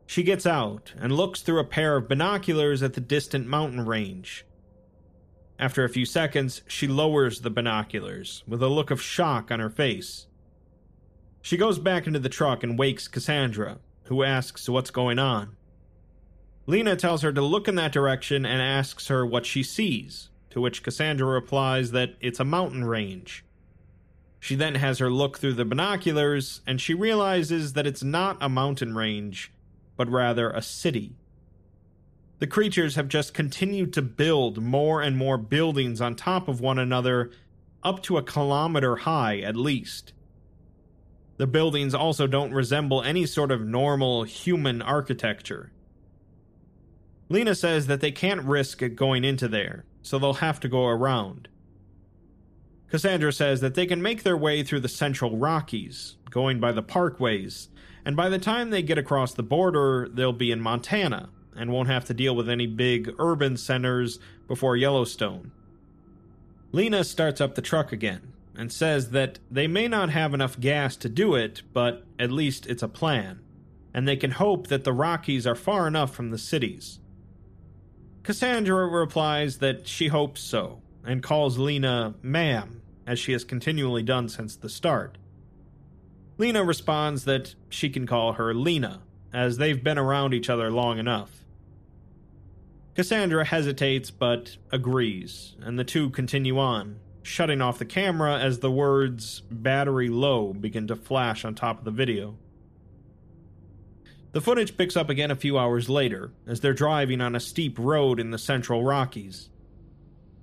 She gets out and looks through a pair of binoculars at the distant mountain range. After a few seconds, she lowers the binoculars with a look of shock on her face. She goes back into the truck and wakes Cassandra, who asks what's going on. Lena tells her to look in that direction and asks her what she sees, to which Cassandra replies that it's a mountain range. She then has her look through the binoculars, and she realizes that it's not a mountain range, but rather a city. The creatures have just continued to build more and more buildings on top of one another, up to a kilometer high at least. The buildings also don't resemble any sort of normal human architecture. Lena says that they can't risk going into there, so they'll have to go around. Cassandra says that they can make their way through the central Rockies, going by the parkways, and by the time they get across the border, they'll be in Montana and won't have to deal with any big urban centers before Yellowstone. Lena starts up the truck again, and says that they may not have enough gas to do it, but at least it's a plan, and they can hope that the Rockies are far enough from the cities. Cassandra replies that she hopes so, and calls Lena ma'am, as she has continually done since the start. Lena responds that she can call her Lena, as they've been around each other long enough. Cassandra hesitates but agrees, and the two continue on, shutting off the camera as the words battery low begin to flash on top of the video. The footage picks up again a few hours later as they're driving on a steep road in the central Rockies.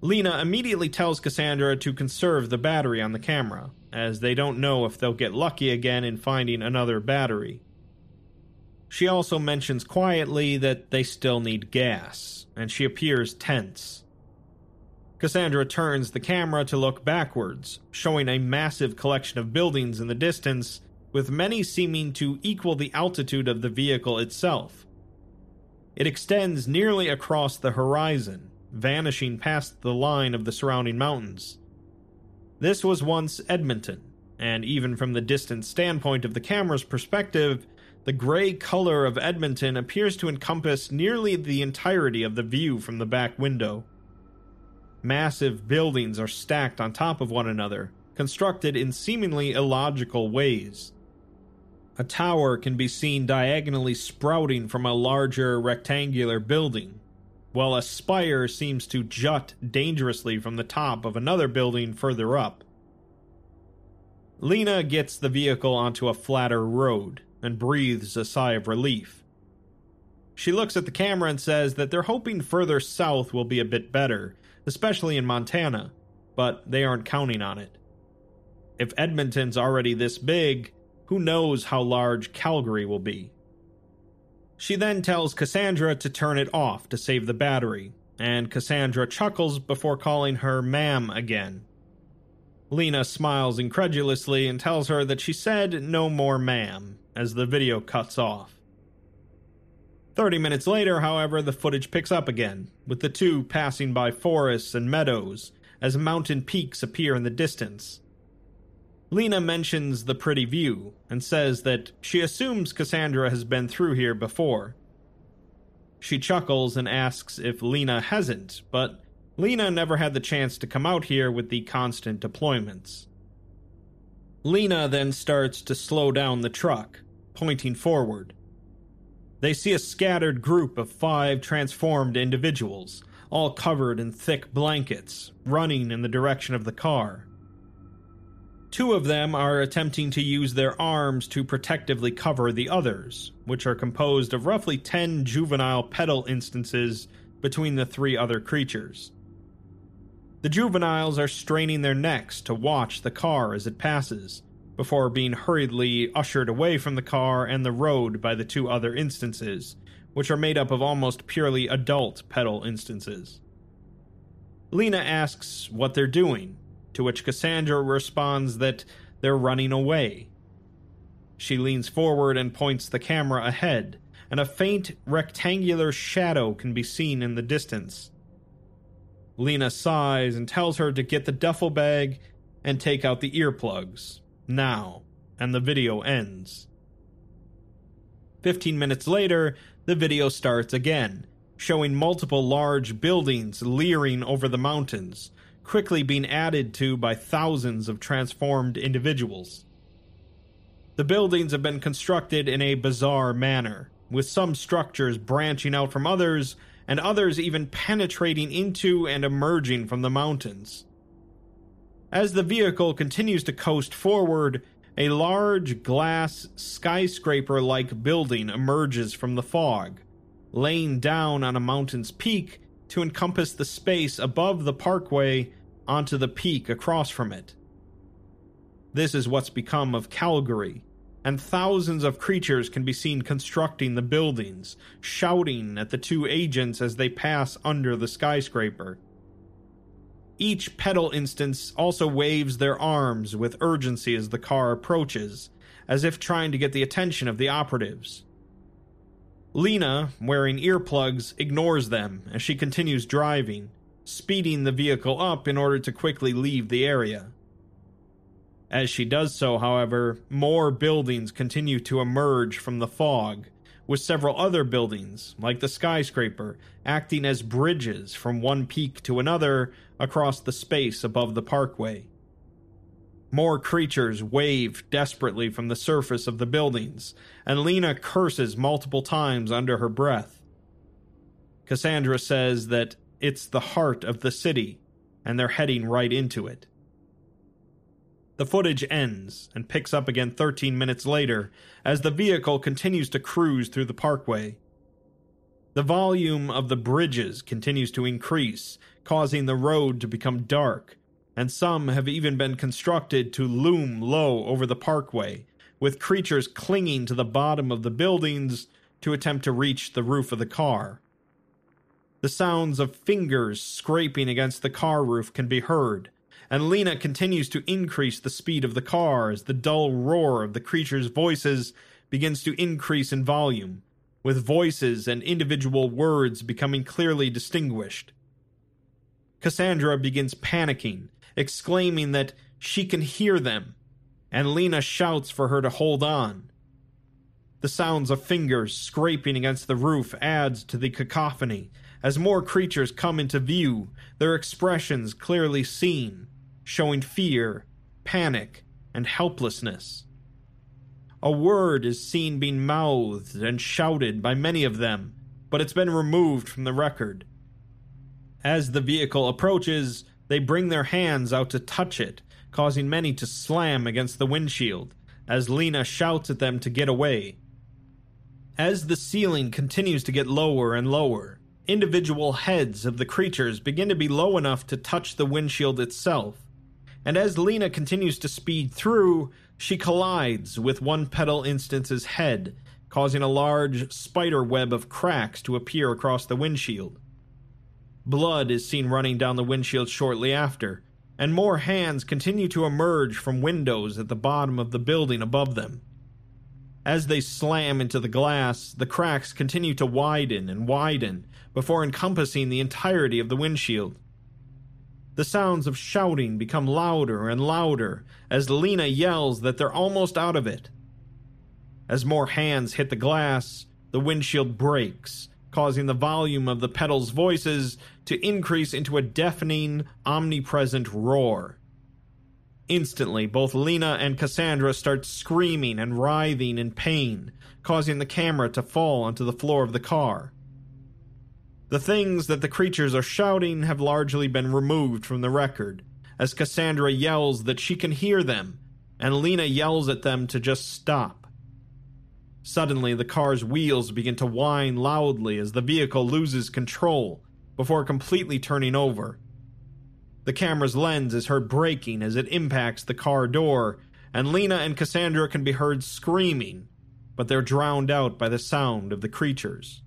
Lena immediately tells Cassandra to conserve the battery on the camera, as they don't know if they'll get lucky again in finding another battery. She also mentions quietly that they still need gas, and she appears tense. Cassandra turns the camera to look backwards, showing a massive collection of buildings in the distance, with many seeming to equal the altitude of the vehicle itself. It extends nearly across the horizon, vanishing past the line of the surrounding mountains. This was once Edmonton, and even from the distant standpoint of the camera's perspective, the gray color of Edmonton appears to encompass nearly the entirety of the view from the back window. Massive buildings are stacked on top of one another, constructed in seemingly illogical ways. A tower can be seen diagonally sprouting from a larger rectangular building, while a spire seems to jut dangerously from the top of another building further up. Lena gets the vehicle onto a flatter road and breathes a sigh of relief. She looks at the camera and says that they're hoping further south will be a bit better, especially in Montana, but they aren't counting on it. If Edmonton's already this big, who knows how large Calgary will be? She then tells Cassandra to turn it off to save the battery, and Cassandra chuckles before calling her ma'am again. Lena smiles incredulously and tells her that she said no more ma'am as the video cuts off. 30 minutes later, however, the footage picks up again, with the two passing by forests and meadows as mountain peaks appear in the distance. Lena mentions the pretty view and says that she assumes Cassandra has been through here before. She chuckles and asks if Lena hasn't, but Lena never had the chance to come out here with the constant deployments. Lena then starts to slow down the truck, pointing forward. They see a scattered group of five transformed individuals, all covered in thick blankets, running in the direction of the car. Two of them are attempting to use their arms to protectively cover the others, which are composed of roughly 10 juvenile petal instances between the three other creatures. The juveniles are straining their necks to watch the car as it passes, before being hurriedly ushered away from the car and the road by the two other instances, which are made up of almost purely adult petal instances. Lena asks what they're doing, to which Cassandra responds that they're running away. She leans forward and points the camera ahead, and a faint rectangular shadow can be seen in the distance. Lena sighs and tells her to get the duffel bag and take out the earplugs, now, and the video ends. Fifteen minutes later, the video starts again, showing multiple large buildings leering over the mountains, quickly being added to by thousands of transformed individuals. The buildings have been constructed in a bizarre manner, with some structures branching out from others, and others even penetrating into and emerging from the mountains. As the vehicle continues to coast forward, a large glass skyscraper like building emerges from the fog, laying down on a mountain's peak to encompass the space above the parkway onto the peak across from it. This is what's become of Calgary, and thousands of creatures can be seen constructing the buildings, shouting at the two agents as they pass under the skyscraper. Each petal instance also waves their arms with urgency as the car approaches, as if trying to get the attention of the operatives. Lena, wearing earplugs, ignores them as she continues driving, speeding the vehicle up in order to quickly leave the area. As she does so, however, more buildings continue to emerge from the fog, with several other buildings, like the skyscraper, acting as bridges from one peak to another across the space above the parkway. More creatures wave desperately from the surface of the buildings, and Lena curses multiple times under her breath. Cassandra says that it's the heart of the city, and they're heading right into it. The footage ends and picks up again 13 minutes later as the vehicle continues to cruise through the parkway. The volume of the bridges continues to increase, causing the road to become dark, and some have even been constructed to loom low over the parkway, with creatures clinging to the bottom of the buildings to attempt to reach the roof of the car. The sounds of fingers scraping against the car roof can be heard, and Lena continues to increase the speed of the car as the dull roar of the creatures' voices begins to increase in volume, with voices and individual words becoming clearly distinguished. Cassandra begins panicking, exclaiming that she can hear them, and Lena shouts for her to hold on. The sounds of fingers scraping against the roof adds to the cacophony as more creatures come into view, their expressions clearly seen, showing fear, panic, and helplessness. A word is seen being mouthed and shouted by many of them, but it's been removed from the record. As the vehicle approaches, they bring their hands out to touch it, causing many to slam against the windshield, as Lena shouts at them to get away. As the ceiling continues to get lower and lower, individual heads of the creatures begin to be low enough to touch the windshield itself. And as Lena continues to speed through, she collides with one Petal instance's head, causing a large spider web of cracks to appear across the windshield. Blood is seen running down the windshield shortly after, and more hands continue to emerge from windows at the bottom of the building above them. As they slam into the glass, the cracks continue to widen and widen before encompassing the entirety of the windshield. The sounds of shouting become louder and louder as Lena yells that they're almost out of it. As more hands hit the glass, the windshield breaks, causing the volume of the Petal's voices to increase into a deafening, omnipresent roar. Instantly, both Lena and Cassandra start screaming and writhing in pain, causing the camera to fall onto the floor of the car. The things that the creatures are shouting have largely been removed from the record, as Cassandra yells that she can hear them, and Lena yells at them to just stop. Suddenly, the car's wheels begin to whine loudly as the vehicle loses control before completely turning over the camera's lens is heard breaking as it impacts the car door, and Lena and Cassandra can be heard screaming, but they're drowned out by the sound of the creatures.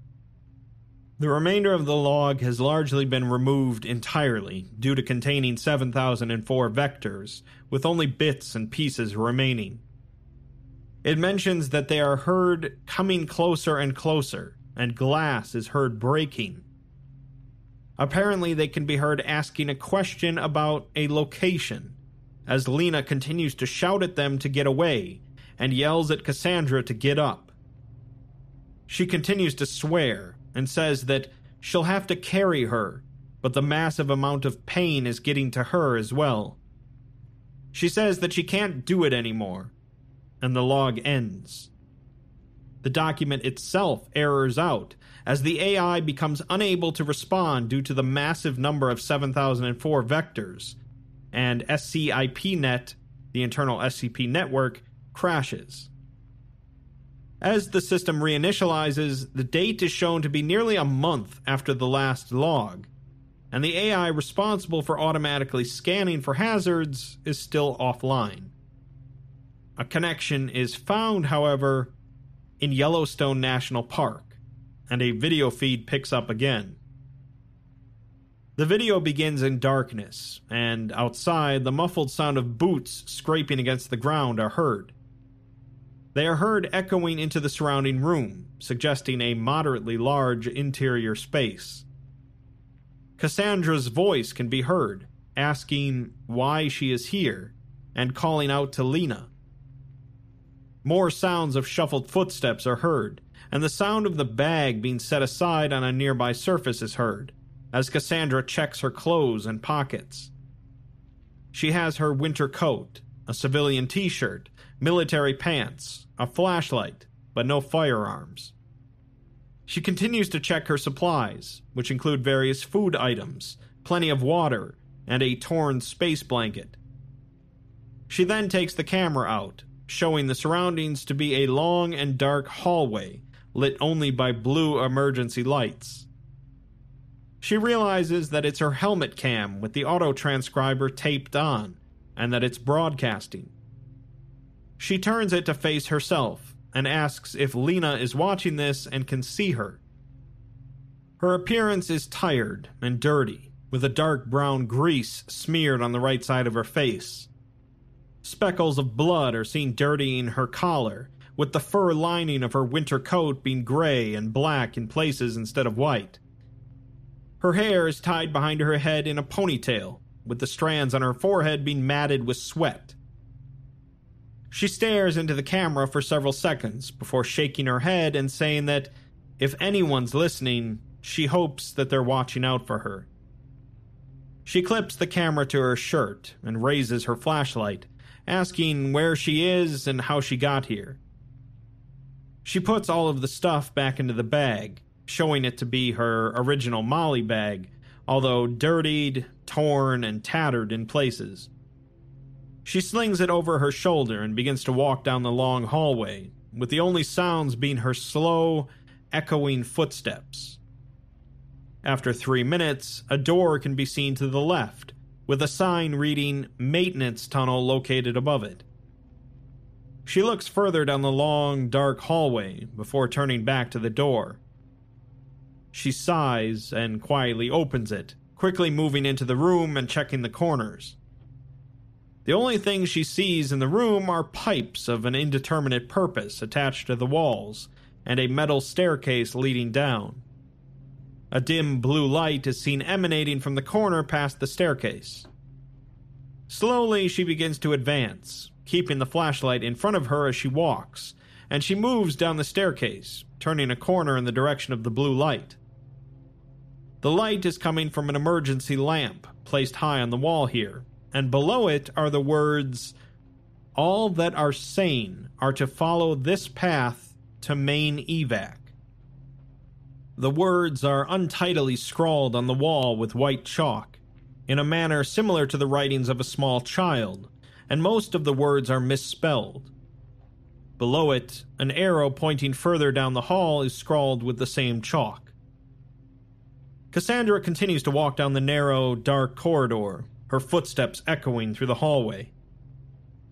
The remainder of the log has largely been removed entirely due to containing 7004 vectors, with only bits and pieces remaining. It mentions that they are heard coming closer and closer, and glass is heard breaking, Apparently, they can be heard asking a question about a location, as Lena continues to shout at them to get away and yells at Cassandra to get up. She continues to swear and says that she'll have to carry her, but the massive amount of pain is getting to her as well. She says that she can't do it anymore, and the log ends. The document itself errors out as the AI becomes unable to respond due to the massive number of 7004 vectors, and SCIPNet, the internal SCP network, crashes. As the system reinitializes, the date is shown to be nearly a month after the last log, and the AI responsible for automatically scanning for hazards is still offline. A connection is found, however, in Yellowstone National Park and a video feed picks up again. The video begins in darkness, and outside, the muffled sound of boots scraping against the ground are heard. They are heard echoing into the surrounding room, suggesting a moderately large interior space. Cassandra's voice can be heard, asking why she is here, and calling out to Lena. More sounds of shuffled footsteps are heard, and the sound of the bag being set aside on a nearby surface is heard, as Cassandra checks her clothes and pockets. She has her winter coat, a civilian t shirt, military pants, a flashlight, but no firearms. She continues to check her supplies, which include various food items, plenty of water, and a torn space blanket. She then takes the camera out, showing the surroundings to be a long and dark hallway lit only by blue emergency lights. She realizes that it's her helmet cam with the auto transcriber taped on, and that it's broadcasting. She turns it to face herself and asks if Lena is watching this and can see her. Her appearance is tired and dirty, with a dark brown grease smeared on the right side of her face. Speckles of blood are seen dirtying her collar, with the fur lining of her winter coat being gray and black in places instead of white. Her hair is tied behind her head in a ponytail, with the strands on her forehead being matted with sweat. She stares into the camera for several seconds before shaking her head and saying that if anyone's listening, she hopes that they're watching out for her. She clips the camera to her shirt and raises her flashlight, asking where she is and how she got here. She puts all of the stuff back into the bag, showing it to be her original MOLLE bag, although dirtied, torn, and tattered in places. She slings it over her shoulder and begins to walk down the long hallway, with the only sounds being her slow, echoing footsteps. After three minutes, a door can be seen to the left, with a sign reading Maintenance Tunnel located above it. She looks further down the long, dark hallway before turning back to the door. She sighs and quietly opens it, quickly moving into the room and checking the corners. The only things she sees in the room are pipes of an indeterminate purpose attached to the walls and a metal staircase leading down. A dim blue light is seen emanating from the corner past the staircase. Slowly, she begins to advance, keeping the flashlight in front of her as she walks, and she moves down the staircase, turning a corner in the direction of the blue light. The light is coming from an emergency lamp placed high on the wall here, and below it are the words All that are sane are to follow this path to main evac. The words are untidily scrawled on the wall with white chalk, in a manner similar to the writings of a small child, and most of the words are misspelled. Below it, an arrow pointing further down the hall is scrawled with the same chalk. Cassandra continues to walk down the narrow, dark corridor, her footsteps echoing through the hallway.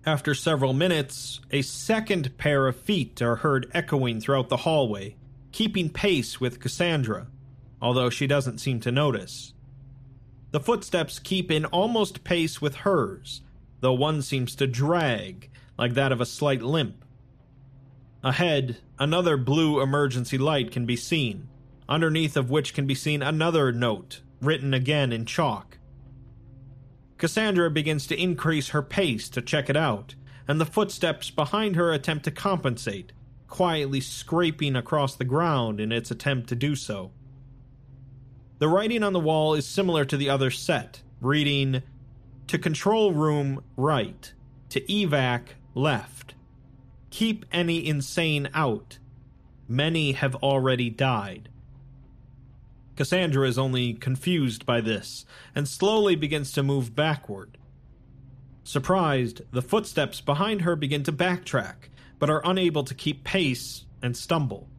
After several minutes, a second pair of feet are heard echoing throughout the hallway, keeping pace with Cassandra, although she doesn't seem to notice. The footsteps keep in almost pace with hers, though one seems to drag, like that of a slight limp. Ahead, another blue emergency light can be seen, underneath of which can be seen another note, written again in chalk. Cassandra begins to increase her pace to check it out, and the footsteps behind her attempt to compensate, quietly scraping across the ground in its attempt to do so. The writing on the wall is similar to the other set, reading to control room, right. To evac, left. Keep any insane out. Many have already died. Cassandra is only confused by this, and slowly begins to move backward. Surprised, the footsteps behind her begin to backtrack, but are unable to keep pace and stumble.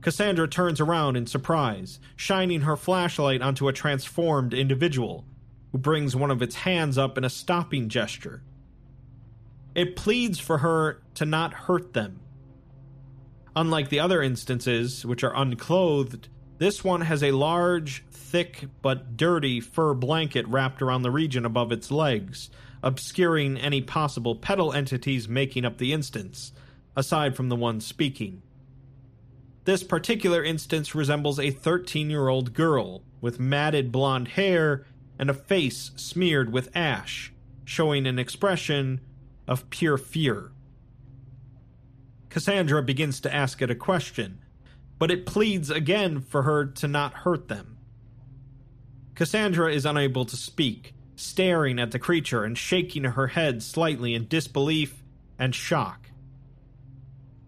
Cassandra turns around in surprise, shining her flashlight onto a transformed individual who brings one of its hands up in a stopping gesture. It pleads for her to not hurt them. Unlike the other instances, which are unclothed, this one has a large, thick, but dirty fur blanket wrapped around the region above its legs, obscuring any possible petal entities making up the instance, aside from the one speaking. This particular instance resembles a 13 year old girl with matted blonde hair and a face smeared with ash, showing an expression of pure fear. Cassandra begins to ask it a question, but it pleads again for her to not hurt them. Cassandra is unable to speak, staring at the creature and shaking her head slightly in disbelief and shock.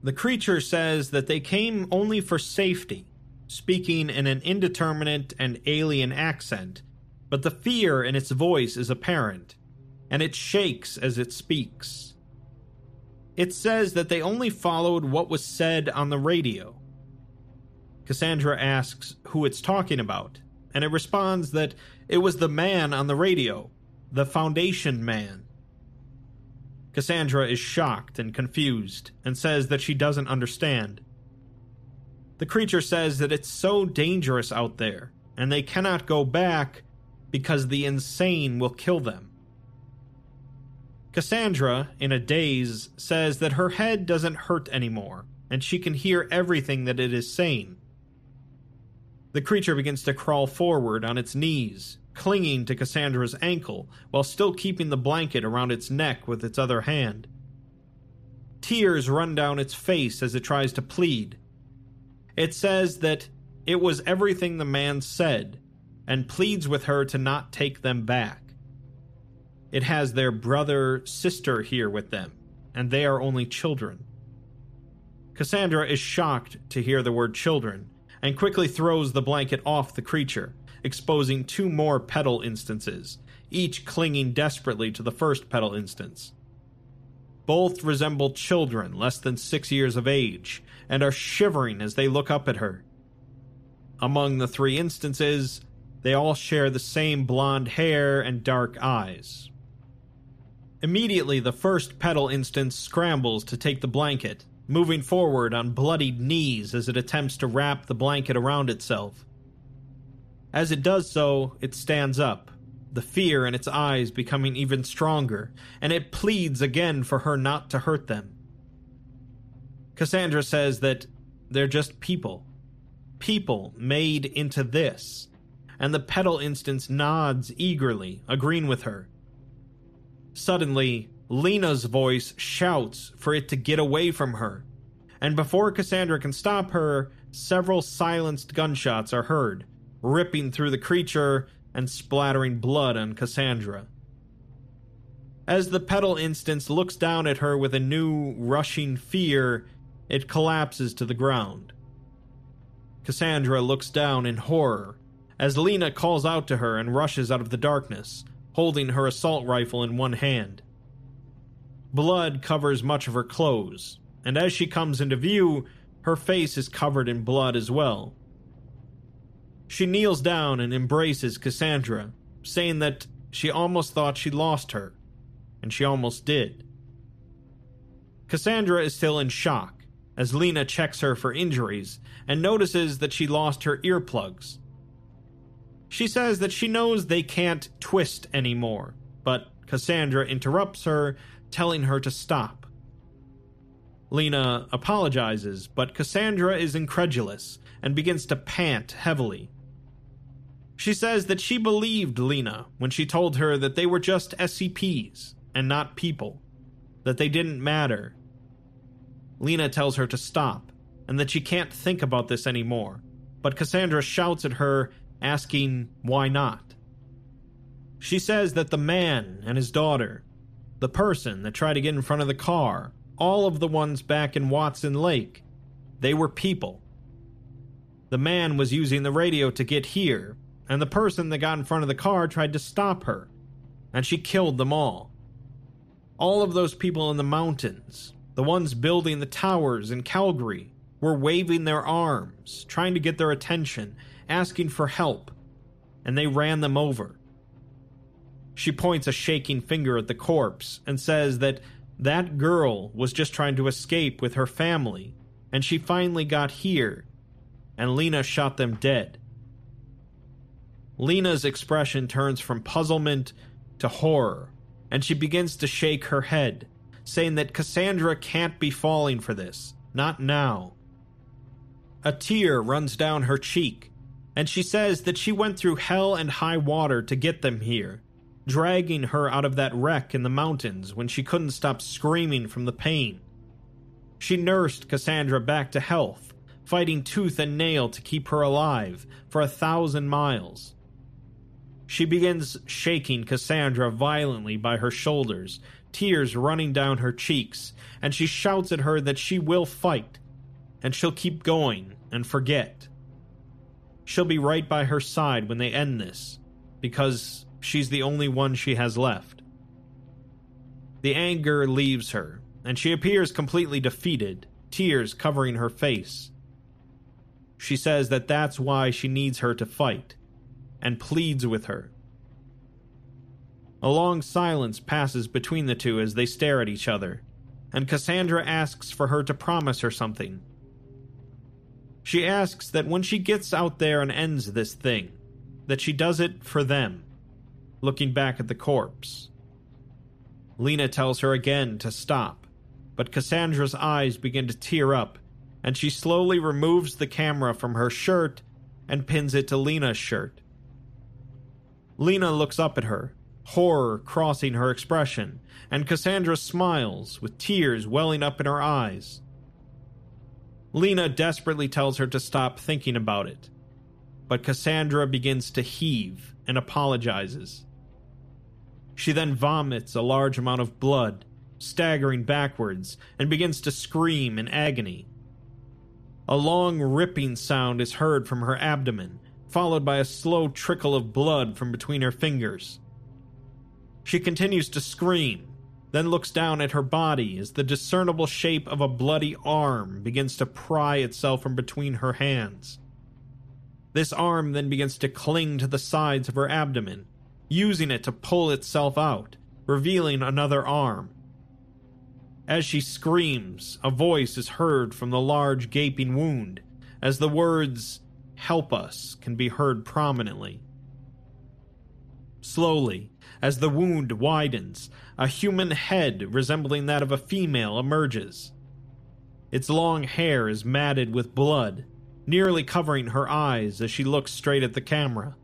The creature says that they came only for safety, speaking in an indeterminate and alien accent but the fear in its voice is apparent, and it shakes as it speaks. It says that they only followed what was said on the radio. Cassandra asks who it's talking about, and it responds that it was the man on the radio, the Foundation man. Cassandra is shocked and confused and says that she doesn't understand. The creature says that it's so dangerous out there and they cannot go back because the insane will kill them. Cassandra, in a daze, says that her head doesn't hurt anymore, and she can hear everything that it is saying. The creature begins to crawl forward on its knees, clinging to Cassandra's ankle while still keeping the blanket around its neck with its other hand. Tears run down its face as it tries to plead. It says that it was everything the man said, and pleads with her to not take them back. It has their brother sister here with them, and they are only children. Cassandra is shocked to hear the word children and quickly throws the blanket off the creature, exposing two more petal instances, each clinging desperately to the first petal instance. Both resemble children less than six years of age and are shivering as they look up at her. Among the three instances, they all share the same blonde hair and dark eyes. Immediately, the first petal instance scrambles to take the blanket, moving forward on bloodied knees as it attempts to wrap the blanket around itself. As it does so, it stands up, the fear in its eyes becoming even stronger, and it pleads again for her not to hurt them. Cassandra says that they're just people. People made into this. And the petal instance nods eagerly, agreeing with her. Suddenly, Lena's voice shouts for it to get away from her. And before Cassandra can stop her, several silenced gunshots are heard, ripping through the creature and splattering blood on Cassandra. As the petal instance looks down at her with a new, rushing fear, it collapses to the ground. Cassandra looks down in horror as Lena calls out to her and rushes out of the darkness, holding her assault rifle in one hand. Blood covers much of her clothes, and as she comes into view, her face is covered in blood as well. She kneels down and embraces Cassandra, saying that she almost thought she lost her, and she almost did. Cassandra is still in shock as Lena checks her for injuries and notices that she lost her earplugs. She says that she knows they can't twist anymore, but Cassandra interrupts her, telling her to stop. Lena apologizes, but Cassandra is incredulous and begins to pant heavily. She says that she believed Lena when she told her that they were just SCPs and not people, that they didn't matter. Lena tells her to stop and that she can't think about this anymore, but Cassandra shouts at her, asking why not. She says that the man and his daughter, the person that tried to get in front of the car, all of the ones back in Watson Lake, they were people. The man was using the radio to get here, and the person that got in front of the car tried to stop her, and she killed them all. All of those people in the mountains, the ones building the towers in Calgary, were waving their arms, trying to get their attention, asking for help, and they ran them over. She points a shaking finger at the corpse and says that that girl was just trying to escape with her family, and she finally got here, and Lena shot them dead. Lena's expression turns from puzzlement to horror, and she begins to shake her head, saying that Cassandra can't be falling for this, not now. A tear runs down her cheek, and she says that she went through hell and high water to get them here, dragging her out of that wreck in the mountains when she couldn't stop screaming from the pain. She nursed Cassandra back to health, fighting tooth and nail to keep her alive for a thousand miles. She begins shaking Cassandra violently by her shoulders, tears running down her cheeks, and she shouts at her that she will fight, and she'll keep going and forget. She'll be right by her side when they end this, because she's the only one she has left. The anger leaves her, and she appears completely defeated, tears covering her face. She says that that's why she needs her to fight, and pleads with her. A long silence passes between the two as they stare at each other, and Cassandra asks for her to promise her something. She asks that when she gets out there and ends this thing, that she does it for them, looking back at the corpse. Lena tells her again to stop, but Cassandra's eyes begin to tear up, and she slowly removes the camera from her shirt and pins it to Lena's shirt. Lena looks up at her, horror crossing her expression, and Cassandra smiles, with tears welling up in her eyes. Lena desperately tells her to stop thinking about it, but Cassandra begins to heave and apologizes. She then vomits a large amount of blood, staggering backwards, and begins to scream in agony. A long ripping sound is heard from her abdomen, followed by a slow trickle of blood from between her fingers. She continues to scream, then looks down at her body as the discernible shape of a bloody arm begins to pry itself from between her hands. This arm then begins to cling to the sides of her abdomen, using it to pull itself out, revealing another arm. As she screams, a voice is heard from the large gaping wound, as the words, Help us, can be heard prominently. Slowly, as the wound widens, a human head resembling that of a female emerges. Its long hair is matted with blood, nearly covering her eyes as she looks straight at the camera.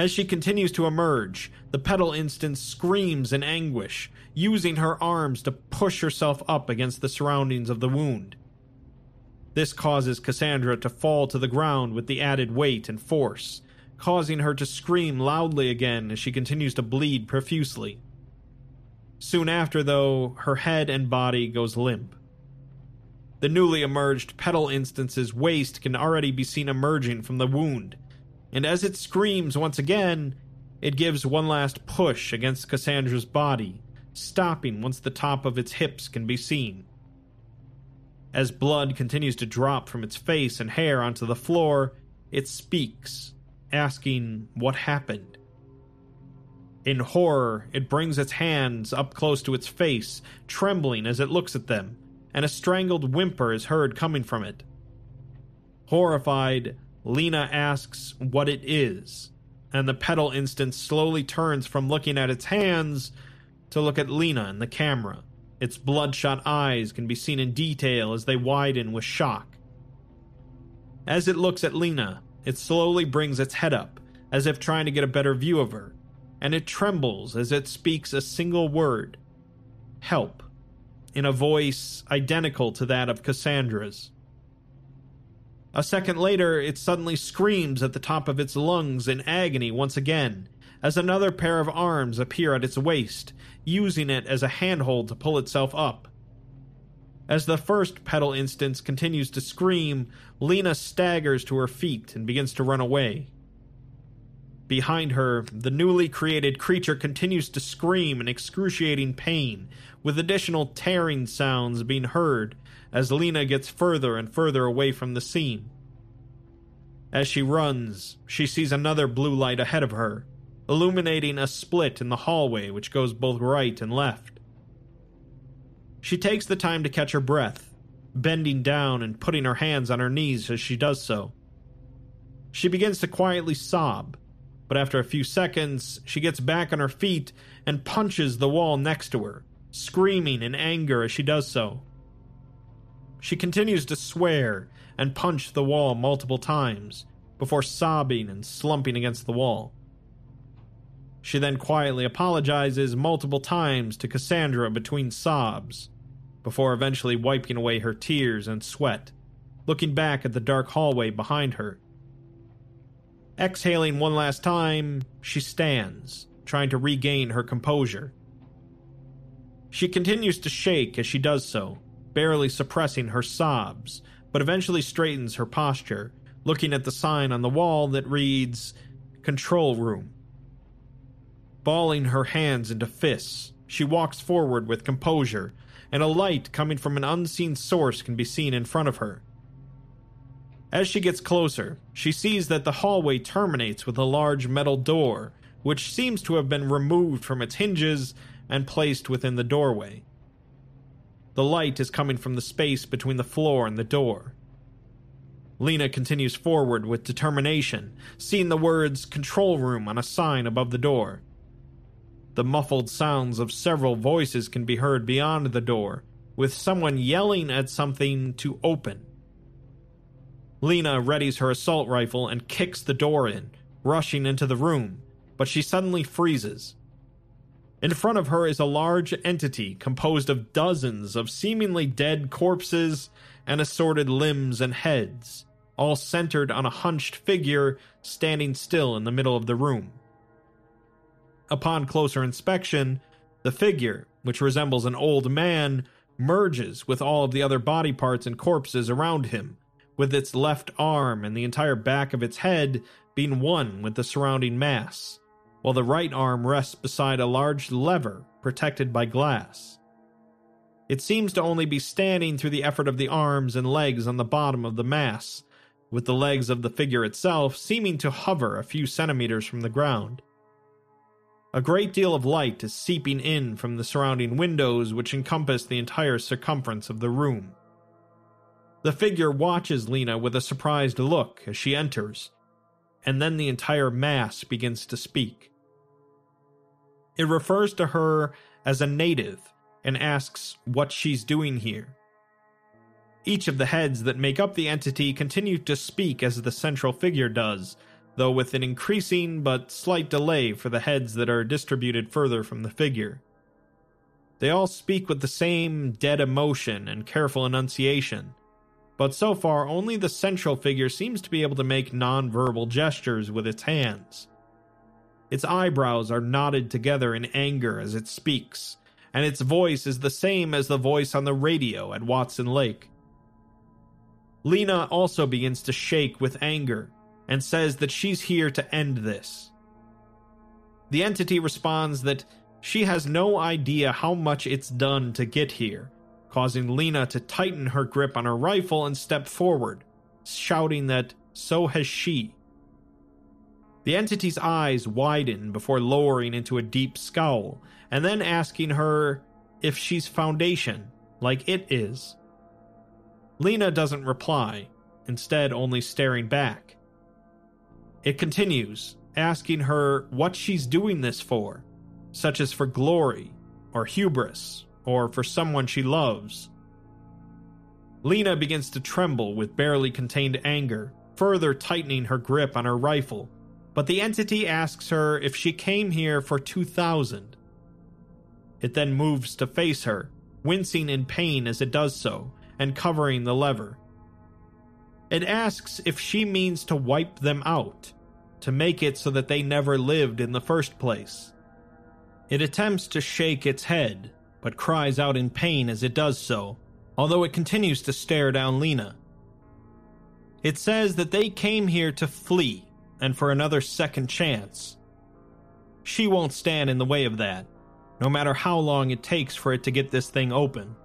As she continues to emerge, the petal instance screams in anguish, using her arms to push herself up against the surroundings of the wound. This causes Cassandra to fall to the ground with the added weight and force, causing her to scream loudly again as she continues to bleed profusely. Soon after, though, her head and body goes limp. The newly emerged petal instance's waist can already be seen emerging from the wound, and as it screams once again, it gives one last push against Cassandra's body, stopping once the top of its hips can be seen. As blood continues to drop from its face and hair onto the floor, it speaks, asking what happened. In horror, it brings its hands up close to its face, trembling as it looks at them, and a strangled whimper is heard coming from it. Horrified, Lena asks what it is, and the petal instance slowly turns from looking at its hands to look at Lena in the camera. Its bloodshot eyes can be seen in detail as they widen with shock. As it looks at Lena, it slowly brings its head up, as if trying to get a better view of her, and it trembles as it speaks a single word Help in a voice identical to that of Cassandra's. A second later, it suddenly screams at the top of its lungs in agony once again, as another pair of arms appear at its waist, using it as a handhold to pull itself up. As the first petal instance continues to scream, Lena staggers to her feet and begins to run away. Behind her, the newly created creature continues to scream in excruciating pain, with additional tearing sounds being heard as Lena gets further and further away from the scene. As she runs, she sees another blue light ahead of her, illuminating a split in the hallway which goes both right and left. She takes the time to catch her breath, bending down and putting her hands on her knees as she does so. She begins to quietly sob, but after a few seconds, she gets back on her feet and punches the wall next to her, screaming in anger as she does so. She continues to swear and punch the wall multiple times before sobbing and slumping against the wall. She then quietly apologizes multiple times to Cassandra between sobs, before eventually wiping away her tears and sweat, looking back at the dark hallway behind her Exhaling one last time, she stands, trying to regain her composure. She continues to shake as she does so, barely suppressing her sobs, but eventually straightens her posture, looking at the sign on the wall that reads, Control Room. Balling her hands into fists, she walks forward with composure, and a light coming from an unseen source can be seen in front of her. As she gets closer, she sees that the hallway terminates with a large metal door, which seems to have been removed from its hinges and placed within the doorway. The light is coming from the space between the floor and the door. Lena continues forward with determination, seeing the words control room on a sign above the door. The muffled sounds of several voices can be heard beyond the door, with someone yelling at something to open. Lena readies her assault rifle and kicks the door in, rushing into the room, but she suddenly freezes. In front of her is a large entity composed of dozens of seemingly dead corpses and assorted limbs and heads, all centered on a hunched figure standing still in the middle of the room. Upon closer inspection, the figure, which resembles an old man, merges with all of the other body parts and corpses around him, with its left arm and the entire back of its head being one with the surrounding mass, while the right arm rests beside a large lever protected by glass. It seems to only be standing through the effort of the arms and legs on the bottom of the mass, with the legs of the figure itself seeming to hover a few centimeters from the ground. A great deal of light is seeping in from the surrounding windows, which encompass the entire circumference of the room. The figure watches Lena with a surprised look as she enters, and then the entire mass begins to speak. It refers to her as a native and asks what she's doing here. Each of the heads that make up the entity continue to speak as the central figure does, though with an increasing but slight delay for the heads that are distributed further from the figure. They all speak with the same dead emotion and careful enunciation, but so far only the central figure seems to be able to make non-verbal gestures with its hands. Its eyebrows are knotted together in anger as it speaks, and its voice is the same as the voice on the radio at Watson Lake. Lena also begins to shake with anger and says that she's here to end this. The entity responds that she has no idea how much it's done to get here, causing Lena to tighten her grip on her rifle and step forward, shouting that so has she. The entity's eyes widen before lowering into a deep scowl, and then asking her if she's Foundation, like it is. Lena doesn't reply, instead, only staring back. It continues, asking her what she's doing this for, such as for glory, or hubris, or for someone she loves. Lena begins to tremble with barely contained anger, further tightening her grip on her rifle, but the entity asks her if she came here for 2000. It then moves to face her, wincing in pain as it does so, and covering the lever. It asks if she means to wipe them out, to make it so that they never lived in the first place. It attempts to shake its head, but cries out in pain as it does so, although it continues to stare down Lena. It says that they came here to flee and for another second chance. She won't stand in the way of that, no matter how long it takes for it to get this thing open.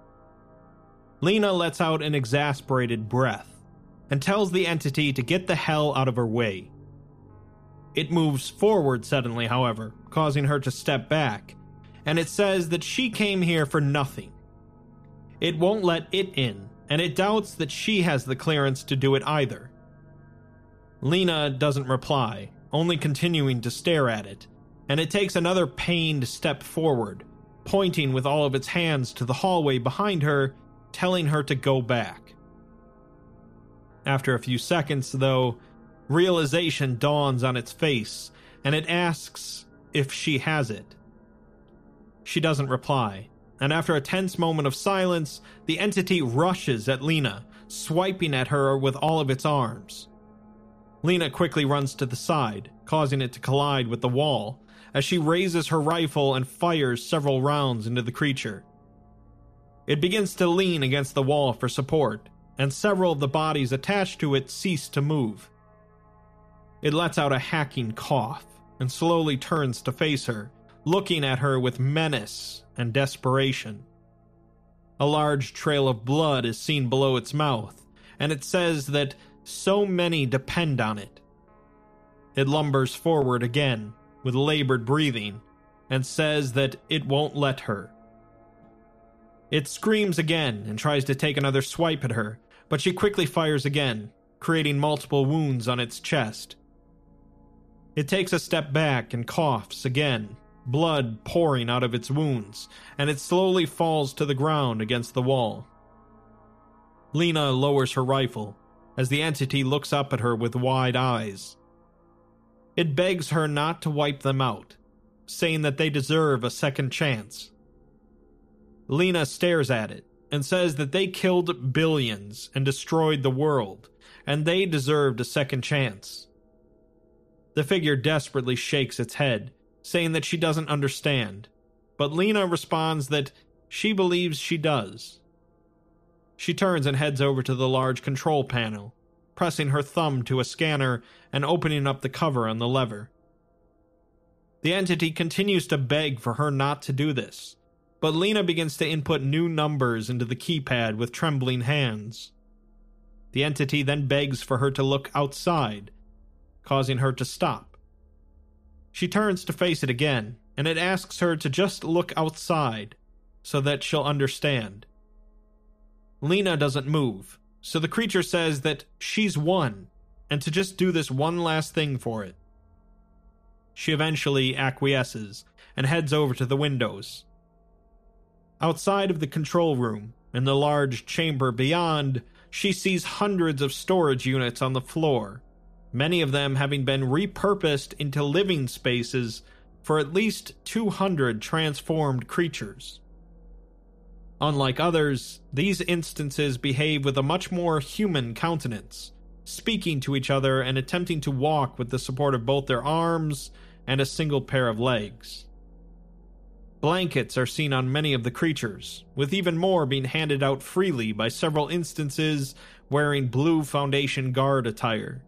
Lena lets out an exasperated breath and tells the entity to get the hell out of her way. It moves forward suddenly, however, causing her to step back, and it says that she came here for nothing. It won't let it in, and it doubts that she has the clearance to do it either. Lena doesn't reply, only continuing to stare at it, and it takes another pained step forward, pointing with all of its hands to the hallway behind her telling her to go back. After a few seconds, though, realization dawns on its face and it asks if she has it. She doesn't reply, and after a tense moment of silence, the entity rushes at Lena, swiping at her with all of its arms. Lena quickly runs to the side, causing it to collide with the wall, as she raises her rifle and fires several rounds into the creature. It begins to lean against the wall for support, and several of the bodies attached to it cease to move. It lets out a hacking cough and slowly turns to face her, looking at her with menace and desperation. A large trail of blood is seen below its mouth, and it says that so many depend on it. It lumbers forward again with labored breathing and says that it won't let her. It screams again and tries to take another swipe at her, but she quickly fires again, creating multiple wounds on its chest. It takes a step back and coughs again, blood pouring out of its wounds, and it slowly falls to the ground against the wall. Lena lowers her rifle as the entity looks up at her with wide eyes. It begs her not to wipe them out, saying that they deserve a second chance. Lena stares at it and says that they killed billions and destroyed the world, and they deserved a second chance. The figure desperately shakes its head, saying that she doesn't understand, but Lena responds that she believes she does. She turns and heads over to the large control panel, pressing her thumb to a scanner and opening up the cover on the lever. The entity continues to beg for her not to do this, but Lena begins to input new numbers into the keypad with trembling hands. The entity then begs for her to look outside, causing her to stop. She turns to face it again, and it asks her to just look outside so that she'll understand. Lena doesn't move, so the creature says that she's won and to just do this one last thing for it. She eventually acquiesces and heads over to the windows. Outside of the control room, in the large chamber beyond, she sees hundreds of storage units on the floor, many of them having been repurposed into living spaces for at least 200 transformed creatures. Unlike others, these instances behave with a much more human countenance, speaking to each other and attempting to walk with the support of both their arms and a single pair of legs. Blankets are seen on many of the creatures, with even more being handed out freely by several instances wearing blue Foundation Guard attire.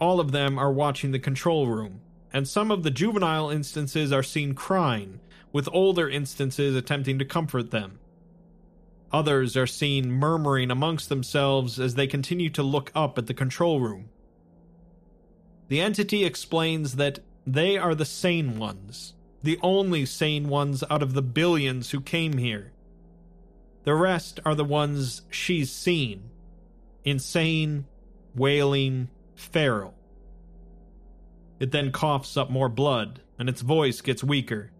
All of them are watching the control room, and some of the juvenile instances are seen crying, with older instances attempting to comfort them. Others are seen murmuring amongst themselves as they continue to look up at the control room. The entity explains that they are the sane ones, the only sane ones out of the billions who came here. The rest are the ones she's seen insane, wailing, feral. It then coughs up more blood, and its voice gets weaker.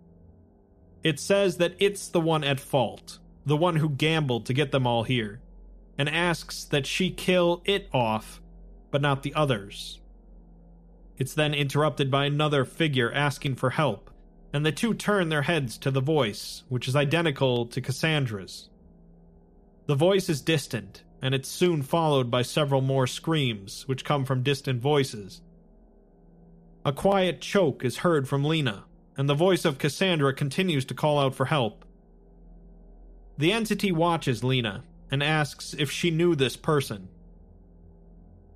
It says that it's the one at fault, the one who gambled to get them all here, and asks that she kill it off, but not the others. It's then interrupted by another figure asking for help, and the two turn their heads to the voice, which is identical to Cassandra's. The voice is distant, and it's soon followed by several more screams, which come from distant voices. A quiet choke is heard from Lena, and the voice of Cassandra continues to call out for help. The entity watches Lena and asks if she knew this person.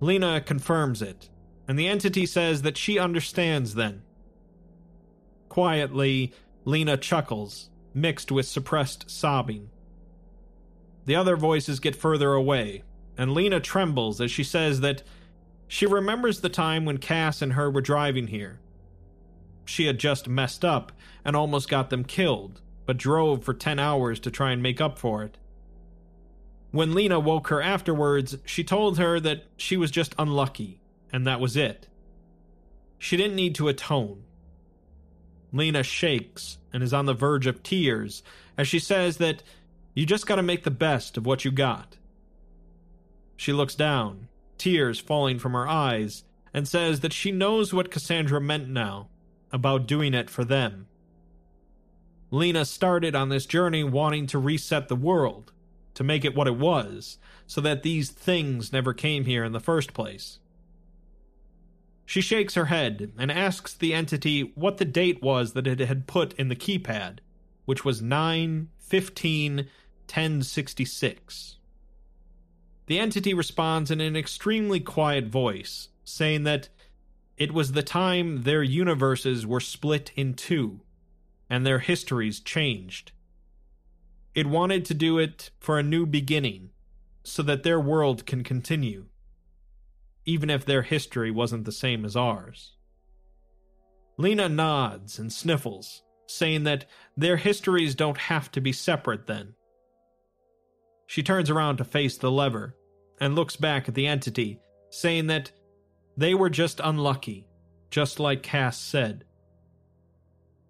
Lena confirms it, and the entity says that she understands then. Quietly, Lena chuckles, mixed with suppressed sobbing. The other voices get further away, and Lena trembles as she says that she remembers the time when Cass and her were driving here. She had just messed up and almost got them killed, but drove for 10 hours to try and make up for it. When Lena woke her afterwards, she told her that she was just unlucky, and that was it. She didn't need to atone. Lena shakes and is on the verge of tears as she says that you just gotta make the best of what you got. She looks down, tears falling from her eyes, and says that she knows what Cassandra meant now about doing it for them. Lena started on this journey wanting to reset the world, to make it what it was, so that these things never came here in the first place. She shakes her head and asks the entity what the date was that it had put in the keypad, which was 9 15 1066. The entity responds in an extremely quiet voice, saying that it was the time their universes were split in two and their histories changed. It wanted to do it for a new beginning, so that their world can continue, even if their history wasn't the same as ours. Lena nods and sniffles, saying that their histories don't have to be separate then. She turns around to face the lever and looks back at the entity, saying that they were just unlucky, just like Cass said.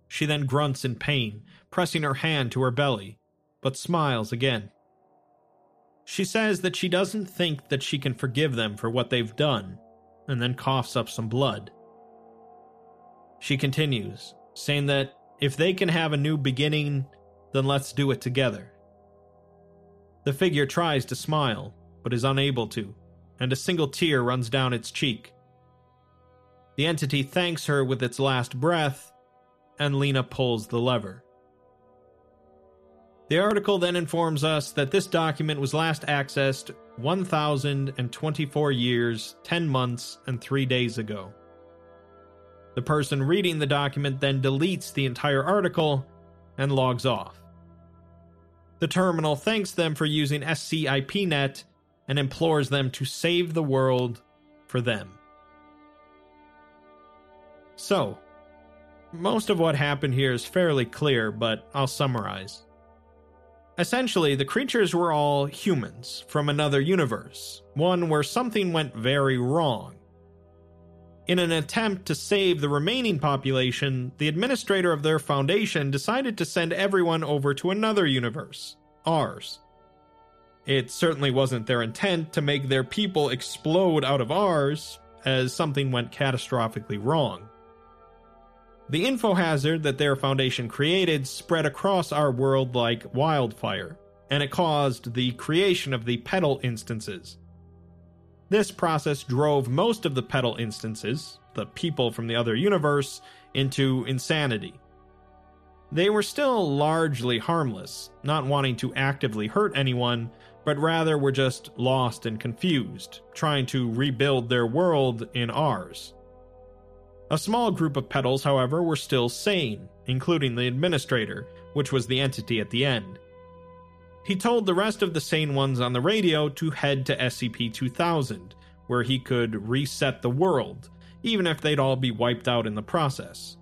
She then grunts in pain, pressing her hand to her belly, but smiles again. She says that she doesn't think that she can forgive them for what they've done, and then coughs up some blood. She continues, saying that if they can have a new beginning, then let's do it together. The figure tries to smile, but is unable to, and a single tear runs down its cheek. The entity thanks her with its last breath and Lena pulls the lever. The article then informs us that this document was last accessed 1,024 years, 10 months, and 3 days ago. The person reading the document then deletes the entire article and logs off. The terminal thanks them for using SCIPNet and implores them to save the world for them. So, most of what happened here is fairly clear, but I'll summarize. Essentially, the creatures were all humans from another universe, one where something went very wrong. In an attempt to save the remaining population, the administrator of their foundation decided to send everyone over to another universe, ours. It certainly wasn't their intent to make their people explode out of ours, as something went catastrophically wrong. The info hazard that their foundation created spread across our world like wildfire, and it caused the creation of the petal instances. This process drove most of the petal instances, the people from the other universe, into insanity. They were still largely harmless, not wanting to actively hurt anyone, but rather were just lost and confused, trying to rebuild their world in ours. A small group of petals, however, were still sane, including the administrator, which was the entity at the end. He told the rest of the sane ones on the radio to head to SCP 2000, where he could reset the world, even if they'd all be wiped out in the process.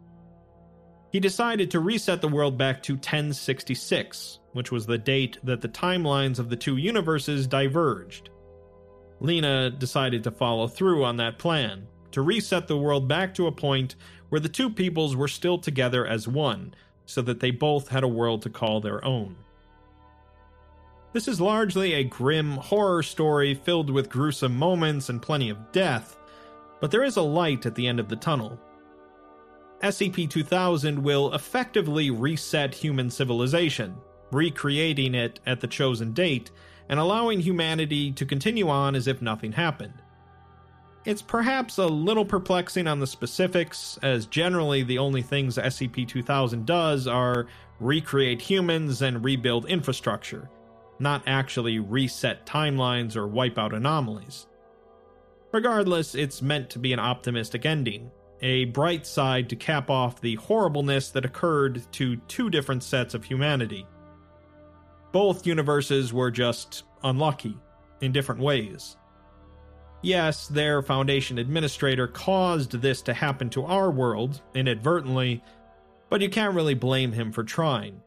He decided to reset the world back to 1066, which was the date that the timelines of the two universes diverged. Lena decided to follow through on that plan, to reset the world back to a point where the two peoples were still together as one, so that they both had a world to call their own. This is largely a grim horror story filled with gruesome moments and plenty of death, but there is a light at the end of the tunnel. SCP 2000 will effectively reset human civilization, recreating it at the chosen date and allowing humanity to continue on as if nothing happened. It's perhaps a little perplexing on the specifics, as generally the only things SCP 2000 does are recreate humans and rebuild infrastructure, not actually reset timelines or wipe out anomalies. Regardless, it's meant to be an optimistic ending, a bright side to cap off the horribleness that occurred to two different sets of humanity. Both universes were just unlucky, in different ways. Yes, their Foundation administrator caused this to happen to our world, inadvertently, but you can't really blame him for trying,